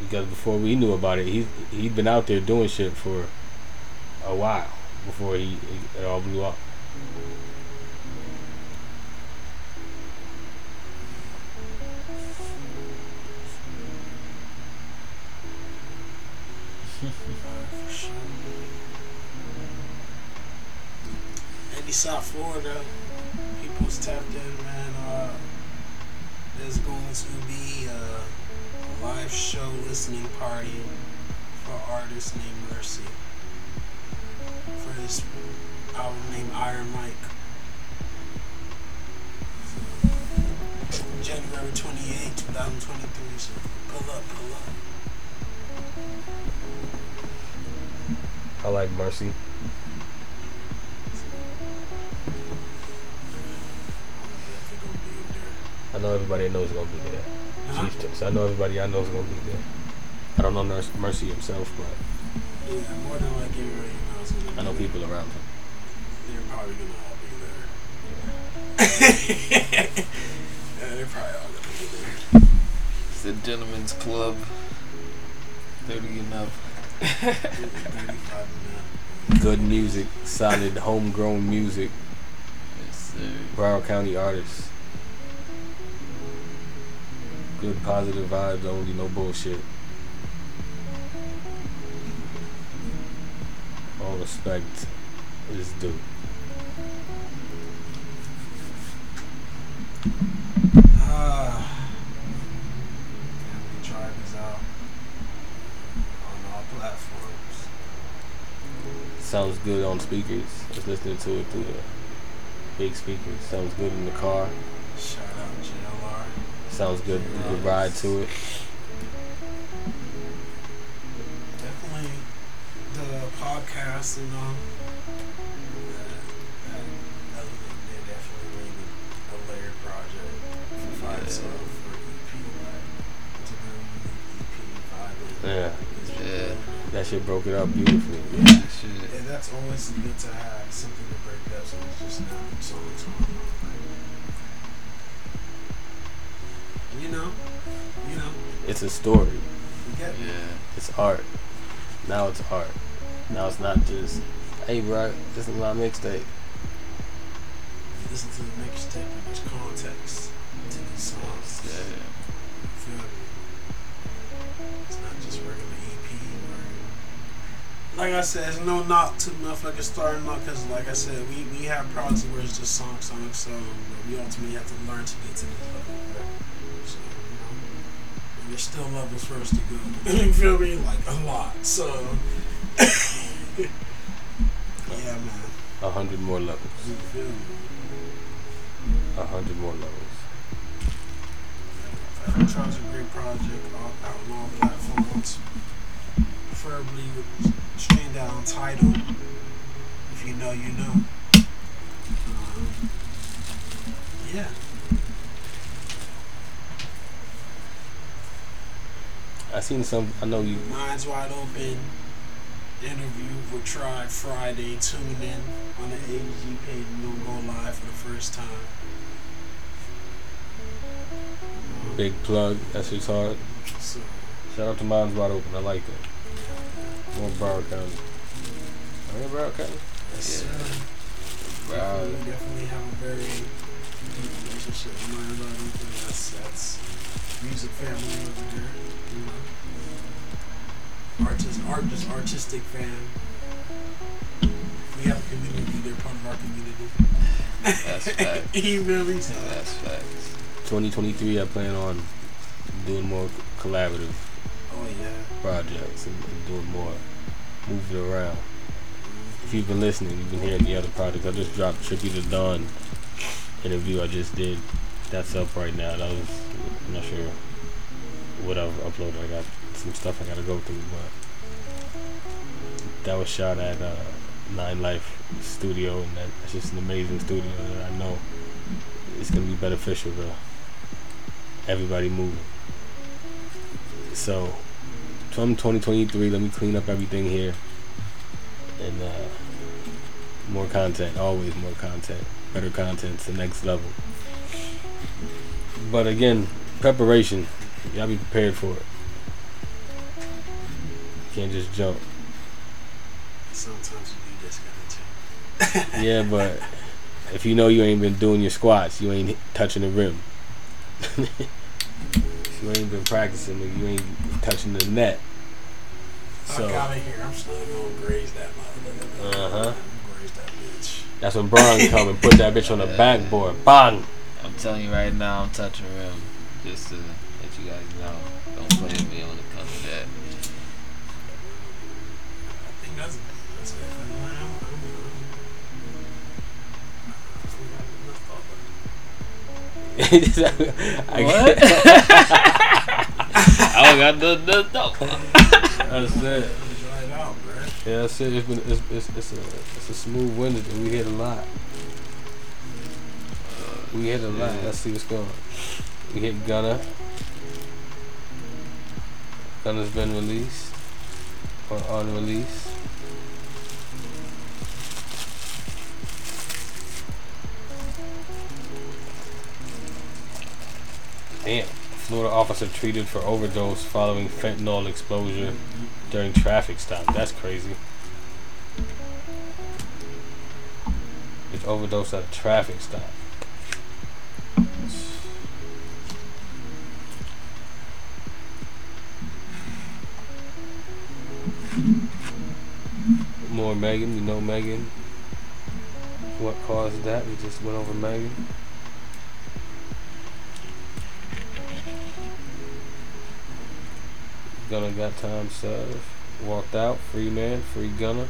Because before we knew about it, he he'd been out there doing shit for a while before he it all blew up. Mercy. Definitely gonna be in there. I know everybody I know is gonna be there. Huh? Chief Tips. I know everybody I know is gonna be there. I don't know Nurse Mercy himself, but Yeah, more than likely, everybody knows gonna I know be people around him. They're probably gonna all be there. yeah, they're probably all gonna be there. It's the gentleman's club. Thirty and up. 35 and Good music, solid homegrown music, Yes, sir. Broward County artists. Good positive vibes only, no bullshit. All respect is due. Sounds good on speakers. Just listening to it through the big speakers. Sounds good in the car. Shout out JLR. Sounds good. You can ride to it. Definitely the podcast and um that, that element definitely a layered project for five Yeah. so for EP like it's a very unique EP. Yeah. Yeah. That shit broke it up beautifully. Yeah. Shit. Yeah, that's always good to have something to break up so it's just not songs going on. Like, you know, you know, It's a story. you get me. Yeah. It's art. Now it's art. Now it's not just, hey, bro, this is my mixtape. Listen to the mixtape and there's context to these songs. Yeah. You feel me? It's not just regular EP or. Like I said, it's no knock to motherfuckers starting out because, like I said, we, we have projects where it's just song, song, song, but we ultimately have to learn to get to this level. So, you know, there's still levels for us to go. you feel me? Like a lot. So, yeah, man. A hundred more levels. You feel me? A hundred more levels. Trials a great project out all platforms. Preferably with streamed out on Tidal. If you know, you know. Um, yeah. I seen some. I know you. Minds Wide Open interview with Tribe Friday. Tune in on the AG page. We'll go live for the first time. Big plug. That shit's hard. So, Shout out to Minds Wide Open. I like that. More Broward County. Are you Broward County? yes, Yeah. sir. Wow. We definitely have a very deep relationship with Minds Wide Open. That's, that's music family over there. You know. Artist, art, just artistic fan. We have a community. They're part of our community. That's facts. you feel me? That's facts. 2023. I plan on doing more collaborative yeah. Projects and, and doing more moving around. If you've been listening, you've been hearing the other projects. I just dropped Tricky to Dawn interview I just did. That's up right now. That was I'm not sure what I've uploaded. I got some stuff I gotta go through, but that was shot at uh, Nine Life Studio, and that's just an amazing studio that I know it's gonna be beneficial to everybody moving. So, from 2023, let me clean up everything here, and uh, more content. Always more content. Better content. the next level. But again, preparation. You gotta be prepared for it. Can't just jump. Sometimes you just gotta take. Yeah, but if you know you ain't been doing your squats, you ain't touching the rim. if you ain't been practicing, but you ain't touching the net. So Fuck out of here. I'm still gonna graze that motherfucker. Uh-huh. Graze that bitch. that's when Bron come and put that bitch on the backboard. Bang. I'm telling you right now, I'm touching rim just to let you guys know. Don't play with me when it I What? get- I don't got the the no. That's it. right out, bruh. Yeah, that's it. It's been it's, it's, it's a it's a smooth winter. dude. We hit a lot. We hit a lot. Let's see what's going. We hit Gunna. Gunna's been released or on release. Damn. Florida officer treated for overdose following fentanyl exposure during traffic stop. That's crazy. It's overdose at a traffic stop. More Megan, we know Megan. What caused that? We just went over Megan. Gunna got time served. Walked out. Free man. Free Gunna.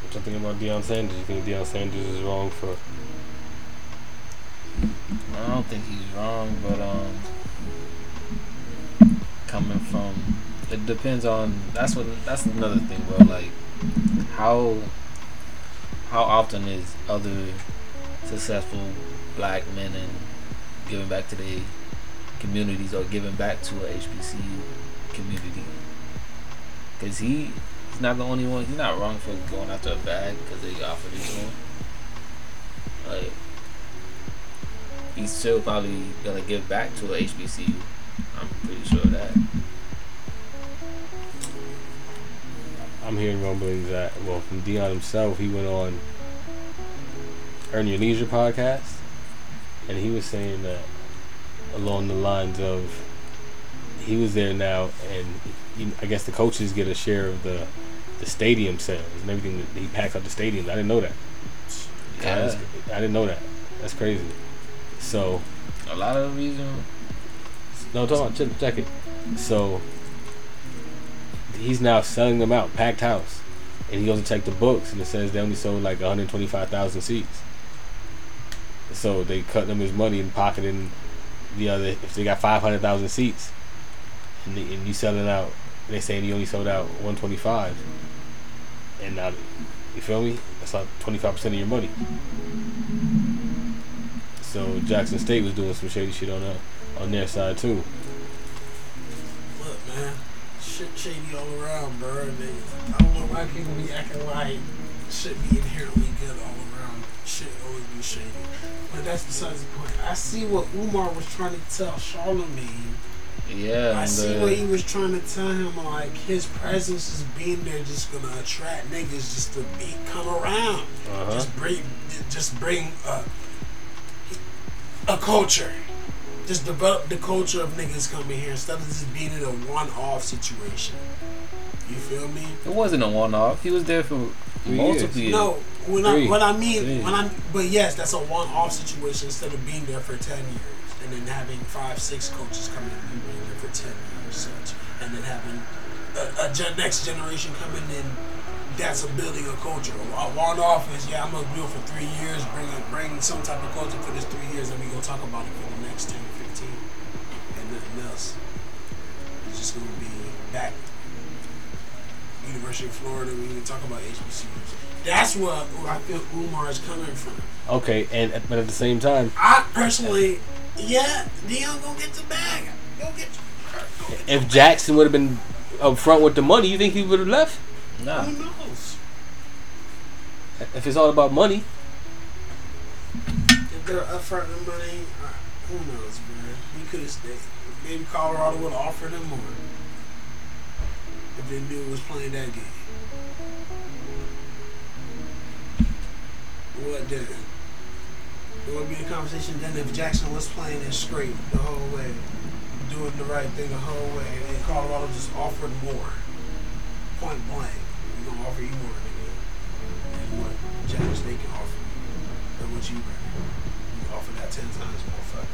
What you think about Deion Sanders? You think Deion Sanders is wrong for think he's wrong, but um, coming from it depends on that's what that's another thing, bro. Like how how often is other successful black men and giving back to their communities or giving back to a HBCU community? Because he he's not the only one. He's not wrong for going after a bag because they offered it to. He's still probably gonna give back to a HBCU. I'm pretty sure of that. I'm hearing rumblings that, well, from Deion himself, he went on Earn Your Leisure podcast, and he was saying that along the lines of he was there now, and he, I guess the coaches get a share of the the stadium sales and everything that he packs up the stadiums. I didn't know that. Yeah, I didn't know that. That's crazy. So a lot of the reason. no, talk on check, check it. So he's now selling them out, packed house, and he goes to check the books, and it says they only sold like 125,000 seats. So they cut them his money and pocketing the other. If they got 500,000 seats, and, they, and you selling out, and they saying you only sold out 125, and now you feel me? That's like 25 percent of your money. So Jackson State was doing some shady shit on that, on their side too. Look, man, shit shady all around, bro. And they, I don't know why people be acting like shit be inherently good all around. Shit always be shady. But that's besides the point. I see what Umar was trying to tell Charlemagne. Yeah, I see uh, what he was trying to tell him. Like his presence is being there, just gonna attract niggas just to be come around. Uh-huh. Just bring, just bring a, a culture. Just develop the culture of niggas coming here instead of just being in a one-off situation. You feel me? it wasn't a one-off. He was there for Three multiple years. No, when I, what I mean, Three. when I, but yes, that's a one-off situation instead of being there for ten years and then having five, six coaches come in and being there for ten years, such, and then having a, a gen- next generation coming in. That's a building a culture. A one-off is yeah, I'm gonna do it for three years, bring a, bring some type of culture for this three years, and we gonna talk about it for the next 10, 15, and nothing else. It's just gonna be back University of Florida, we can talk about HBCUs. That's where, where I feel Umar is coming from. Okay, and but at the same time, I personally, yeah, Deion gonna get the bag. Go get, go get if Jackson would have been up front with the money, you think he would have left? Nah. Who knows? If it's all about money, If they're upfront with money, Who knows, man? He could have stayed. Maybe Colorado would have offered him more if they knew it was playing that game. What then? It would be a conversation then if Jackson was playing it straight the whole way, doing the right thing the whole way, and Colorado just offered more. Point blank. We're gonna offer you more, nigga. Than what Jackson State can offer. Or what you bring. You can offer that ten times more fuck.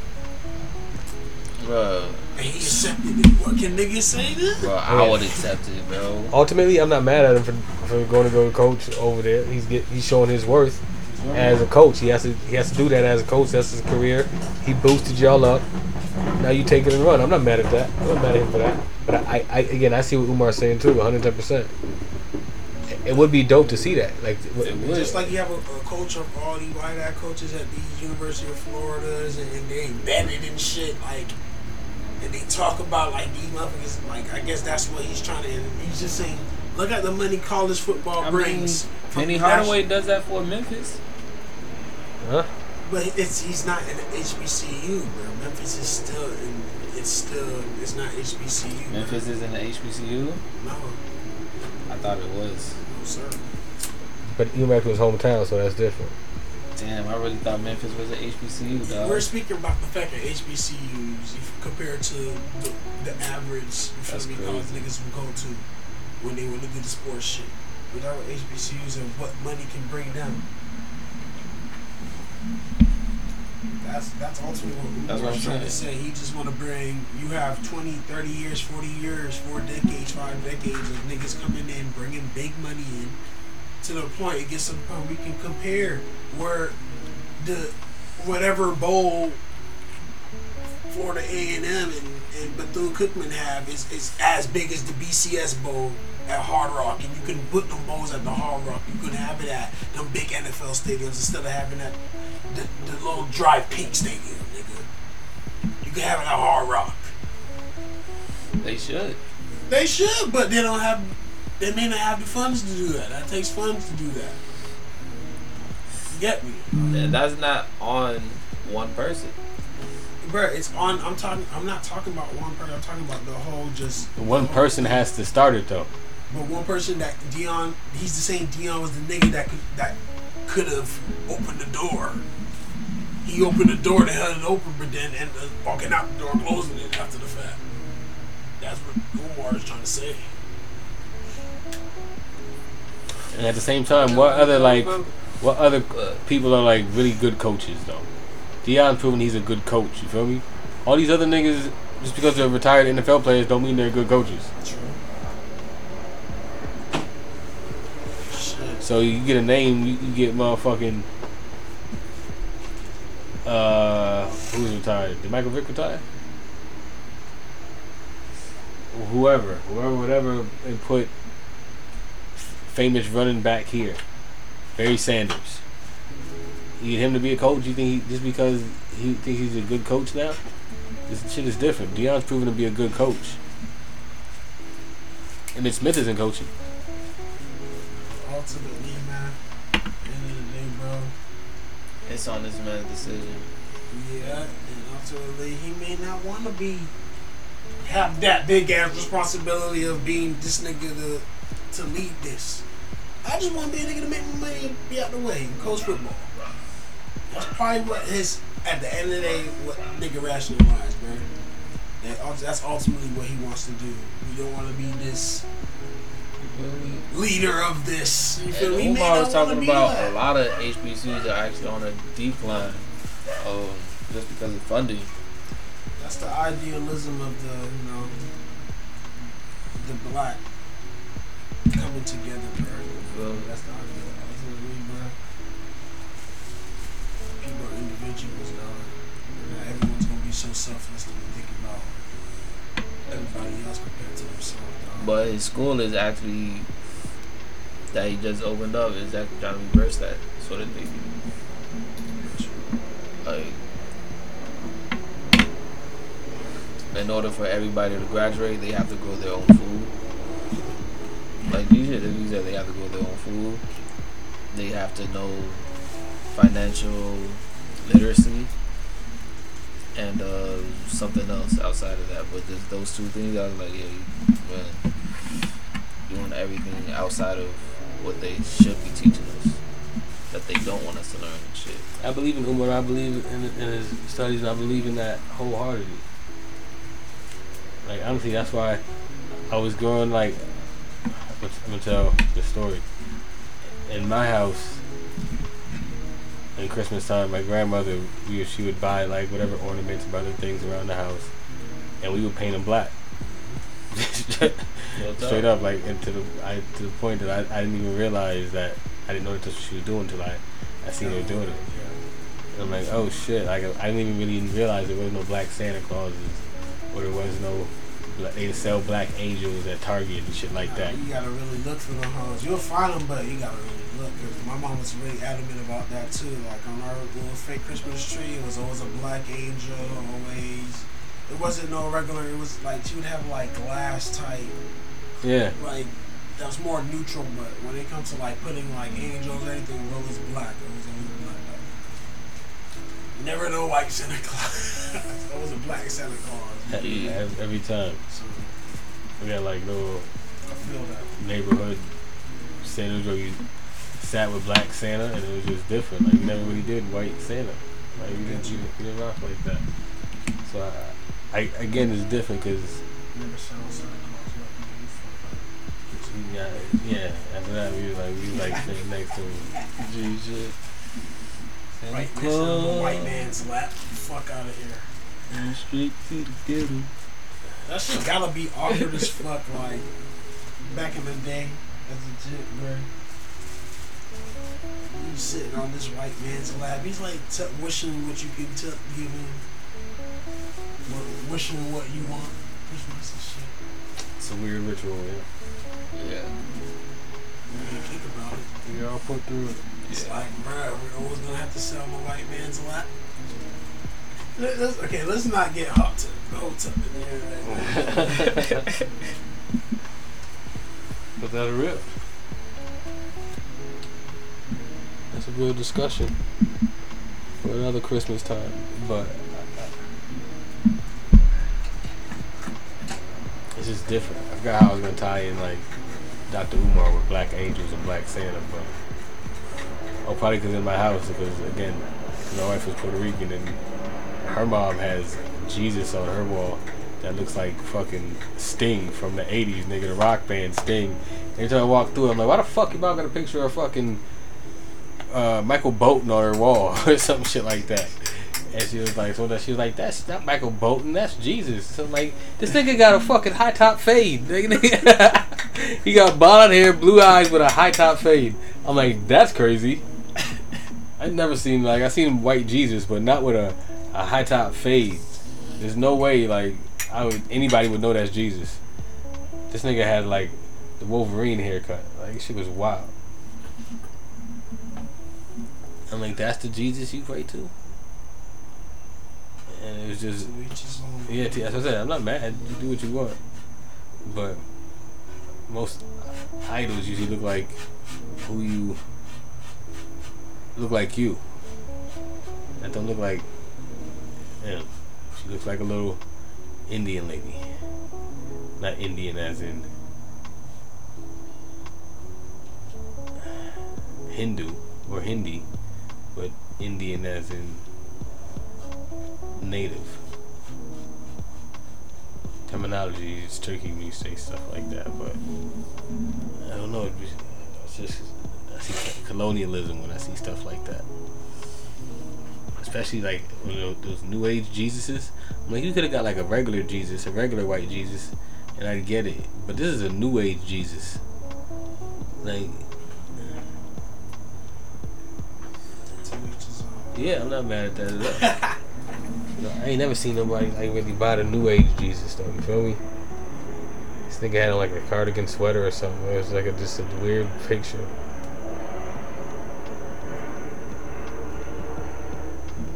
Bro, And he accepted it. What can niggas say then? bro, I would accept it, bro. Ultimately, I'm not mad at him for, for going to go to coach over there. He's get he's showing his worth as a coach. He has to he has to do that as a coach. That's his career. He boosted y'all up. Now you take it and run. I'm not mad at that. I'm not mad at him for that. But I, I again, I see what Umar's saying too. 110. percent It would be dope to see that. Like, It. Just like you have a, a coach of all these white ass coaches at these University of Floridas and, and they embedded and shit, like, and they talk about like these motherfuckers, like, I guess that's what he's trying to, and he's just saying, look at the money college football I brings. from Penny the Hardaway does that for Memphis. huh? But it's he's not in the HBCU, bro. Memphis is still in. It's still. It's not HBCU. bro. Memphis is in the HBCU. No, I thought it was. no sir. But UMac was hometown, so that's different. Damn, I really thought Memphis was an HBCU, dog. We're speaking about the fact that HBCUs, if compared to the, the average, you feel That's me, college niggas will go to when they want to do the sports shit. We're HBCUs and what money can bring them. That's that's ultimately what That's what I'm trying to say. He just want to bring. You have 20, 30 years, forty years, four decades, five decades of niggas coming in, bringing big money in. To the point it gets to the point we can compare where the whatever bowl Florida A and M and and Bethune Cookman have is, is as big as the BCS bowl at Hard Rock, and you can put them bowls at the Hard Rock. You can have it at them big NFL stadiums instead of having that the, the little Drive Pink Stadium, nigga. You can have it at Hard Rock. They should. They should, but they don't have. They may not have the funds to do that. That takes funds to do that. You get me? And That's not on one person. Bro, it's on. I'm talking. I'm not talking about one person. I'm talking about the whole just. One whole- person has to start it though. But one person that Deion, he's the same Deion was the nigga that could that could have opened the door. He opened the door, they held it open, but then ended up walking out the door, closing it after the fact. That's what Umar is trying to say. And at the same time, what other like, what other uh, people are like really good coaches though? Deion proven he's a good coach. You feel me? All these other niggas, just because they're retired NFL players, don't mean they're good coaches. True. So you get a name, you, you get motherfucking. Uh, who's retired? Did Michael Vick retire? Whoever, whoever, whatever, and put famous running back here, Barry Sanders. You get him to be a coach. You think he just because he think he's a good coach now? This shit is different. Deion's proven to be a good coach. Emmitt Smith isn't coaching. Ultimately, man, end of the day, bro. It's on this man's decision. Yeah, and ultimately, he may not want to be have that big ass responsibility of being this nigga to to lead this. I just want to be a nigga to make my money and be out the way and coach football. That's probably what his at the end of the day what nigga rationalized, bro. That, that's ultimately what he wants to do. You don't want to be this leader of this. You feel me? Umar was talking about a lot of HBCUs are actually on a decline, um, just because of funding. That's the idealism of the, you know, the black coming together, bro. That's the ideal. Ultimately, bro. People are individuals. Not everyone's gonna be so selfless to think about everybody else compared to themselves. But his school is actually that he just opened up is actually trying to reverse that sort of thing. Like, in order for everybody to graduate, they have to grow their own food. Like you said, you said they have to grow their own food. They have to know financial literacy, and uh, something else outside of that. But just those two things, I was like, yeah, doing everything outside of what they should be teaching us that they don't want us to learn and shit. I believe in Umar. I believe in, in his studies, I believe in that wholeheartedly. Like honestly, that's why I was growing. Like I'm gonna tell the story. In my house, in Christmas time, my grandmother, we, she would buy like whatever ornaments and other things around the house, and we would paint them black. Straight up, like, and to the I to the point that I, I didn't even realize that I didn't know that that's what she was doing until I I seen her doing it. And I'm like, oh shit! Like I didn't even really realize there was no black Santa Clauses, or there was no bla- they sell black angels at Target and shit like that. You gotta really look for them hoes. You'll find them, but you gotta really look. Cause my mom was really adamant about that too. Like on our little fake Christmas tree, it was always a black angel. Always, it wasn't no regular. It was like she would have like glass type, Yeah, like that was more neutral. But when it comes to like putting like angels, or anything it was always black. It was always black. Like, never know white Santa Claus. it was a black Santa Claus. every time So we got like little I feel that. neighborhood Santa you sat with black Santa and it was just different. Like you never really did white Santa. Like you didn't, you, you didn't rock like that. So I, I again it's different because Never saw Santa Claus like you. yeah, yeah. After that we was like we was like sitting next to him. G Right next to the white man's lap. Fuck out of here. And the street to the ghetto. That shit gotta be awkward as fuck. Like back in the day, as a jit, bro. You sitting on this white man's lap. He's like t- wishing what you can t- give him. Or wishing what you want. Christmas and shit. It's a weird ritual, yeah. Yeah. You ain't think about it. We all put through it. It's like, bro, we're always gonna have to sit on the white man's lap. Let- let's- okay, let's not get hot to hot up in here. Right now. But that a rip. A real discussion for another Christmas time. But it's just different. I forgot how I was gonna tie in like Dr. Umar with Black Angels and Black Santa, but oh, probably because in my house because again, my wife was Puerto Rican and her mom has Jesus on her wall that looks like fucking Sting from the 80s, nigga, the rock band Sting. Every time I walk through, it I'm like, why the fuck your mom got a picture of fucking uh, Michael Bolton on her wall or some shit like that? And she was like, so that she was like, that's not Michael Bolton, that's Jesus. So like, this nigga got a fucking high top fade. he got blonde hair, blue eyes with a high top fade. I'm like, that's crazy. I've never seen like I seen white Jesus, but not with a, a high top fade. There's no way like I would anybody would know that's Jesus. This nigga had like the Wolverine haircut. Like shit was wild. I'm like, that's the Jesus you pray to? And it was just yeah, that's what I said. I'm not mad. You do what you want. But most idols usually look like who you look like you. That don't look like him. She looks like a little Indian lady. Not Indian as in Hindu or Hindi, but Indian as in native terminology is tricky when you say stuff like that, but I don't know. It's just I see colonialism when I see stuff like that, especially like when tho- those New Age Jesuses. I'm like, you could have got like a regular Jesus, a regular white Jesus, and I'd get it. But this is a New Age Jesus. Like, To each his own. Yeah, I'm not mad at that at all. You I ain't never seen nobody like really buy the New Age Jesus though. You feel me? This nigga had like a cardigan sweater or something. It was like a, just a weird picture.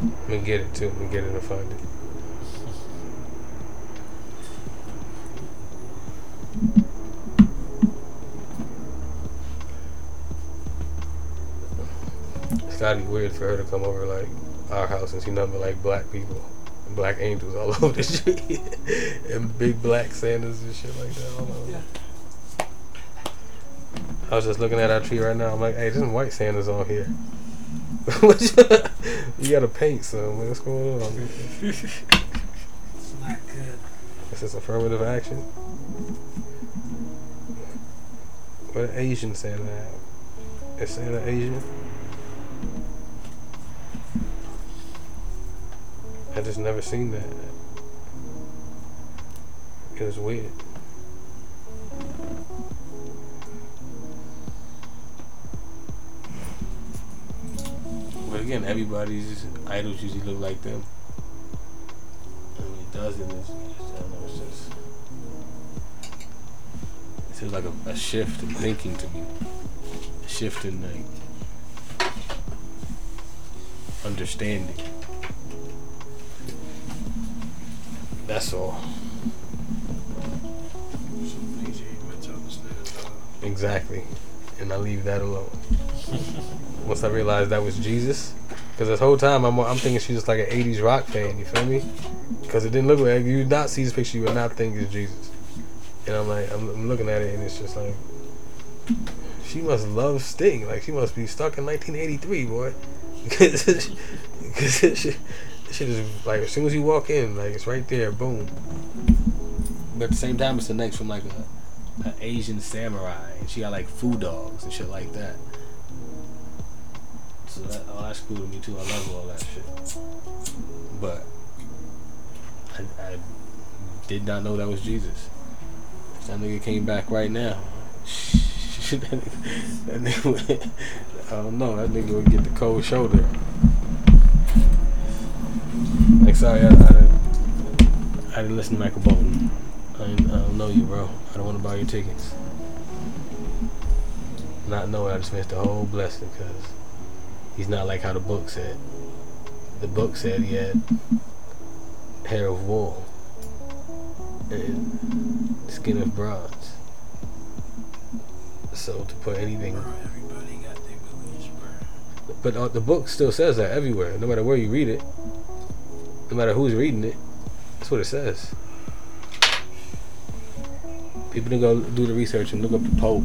Let me get it too. Let me get it and find it. It's gotta be weird for her to come over like our house and see nothing but like black people. and Black angels all over the street. and big black Santas and shit like that all over. I was just looking at our tree right now. I'm like, hey, there's some white Santas on here. you gotta paint some. What's going on? It's not good. This is affirmative action. What Asian Santa have? Is Santa Asian? I just never seen that. It was weird. But again, everybody's idols usually look like them. And when it doesn't, it's, I don't know, it's just. It's just like a, a shift in thinking to me. A shift in like understanding. Uh, Exactly. And I leave that alone. Once I realized that was Jesus, because this whole time I'm, I'm thinking she's just like an 80s rock fan, you feel me? Because it didn't look like, you would not see this picture, you would not think it's Jesus. And I'm like, I'm, I'm looking at it and it's just like, she must love Sting. Like, she must be stuck in 1983, boy. Because shit, is like, as soon as you walk in, like, it's right there, boom. But at the same time, it's the next from like a, a Asian samurai, and she got like foo dogs and shit like that. So that oh, that's cool to me too. I love all that shit. But I, I did not know that was Jesus. That nigga came back right now. that nigga, that nigga I don't know. That nigga would get the cold shoulder. Like sorry, I, I didn't. I didn't listen to Michael Bolton. I, I don't know you, bro. I don't want to buy your tickets. Not knowing, I just missed the whole blessing because he's not like how the book said. The book said he had hair of wool and skin of bronze. So to put anything, bro, everybody got their beliefs, bro. but uh, the book still says that everywhere, no matter where you read it, no matter who's reading it, that's what it says. People can go do the research and look up the Pope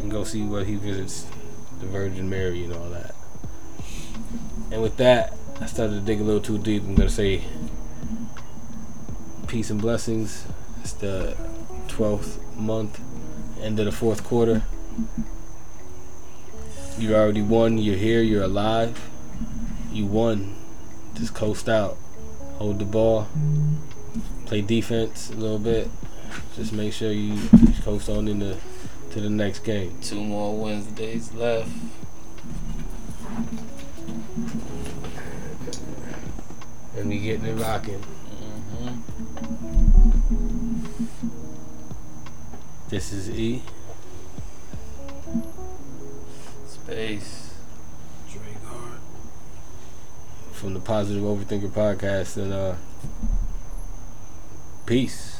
and go see where he visits the Virgin Mary and all that. And with that, I started to dig a little too deep. I'm gonna say peace and blessings. It's the 12th month, end of the fourth quarter. You already won. You're here. You're alive. You won. Just coast out. Hold the ball. Play defense a little bit. Just make sure you coast on into to the next game. Two more Wednesdays left. And we getting it rocking. hmm This is E. Space. Dre Guard. From the Positive Overthinker podcast and uh peace.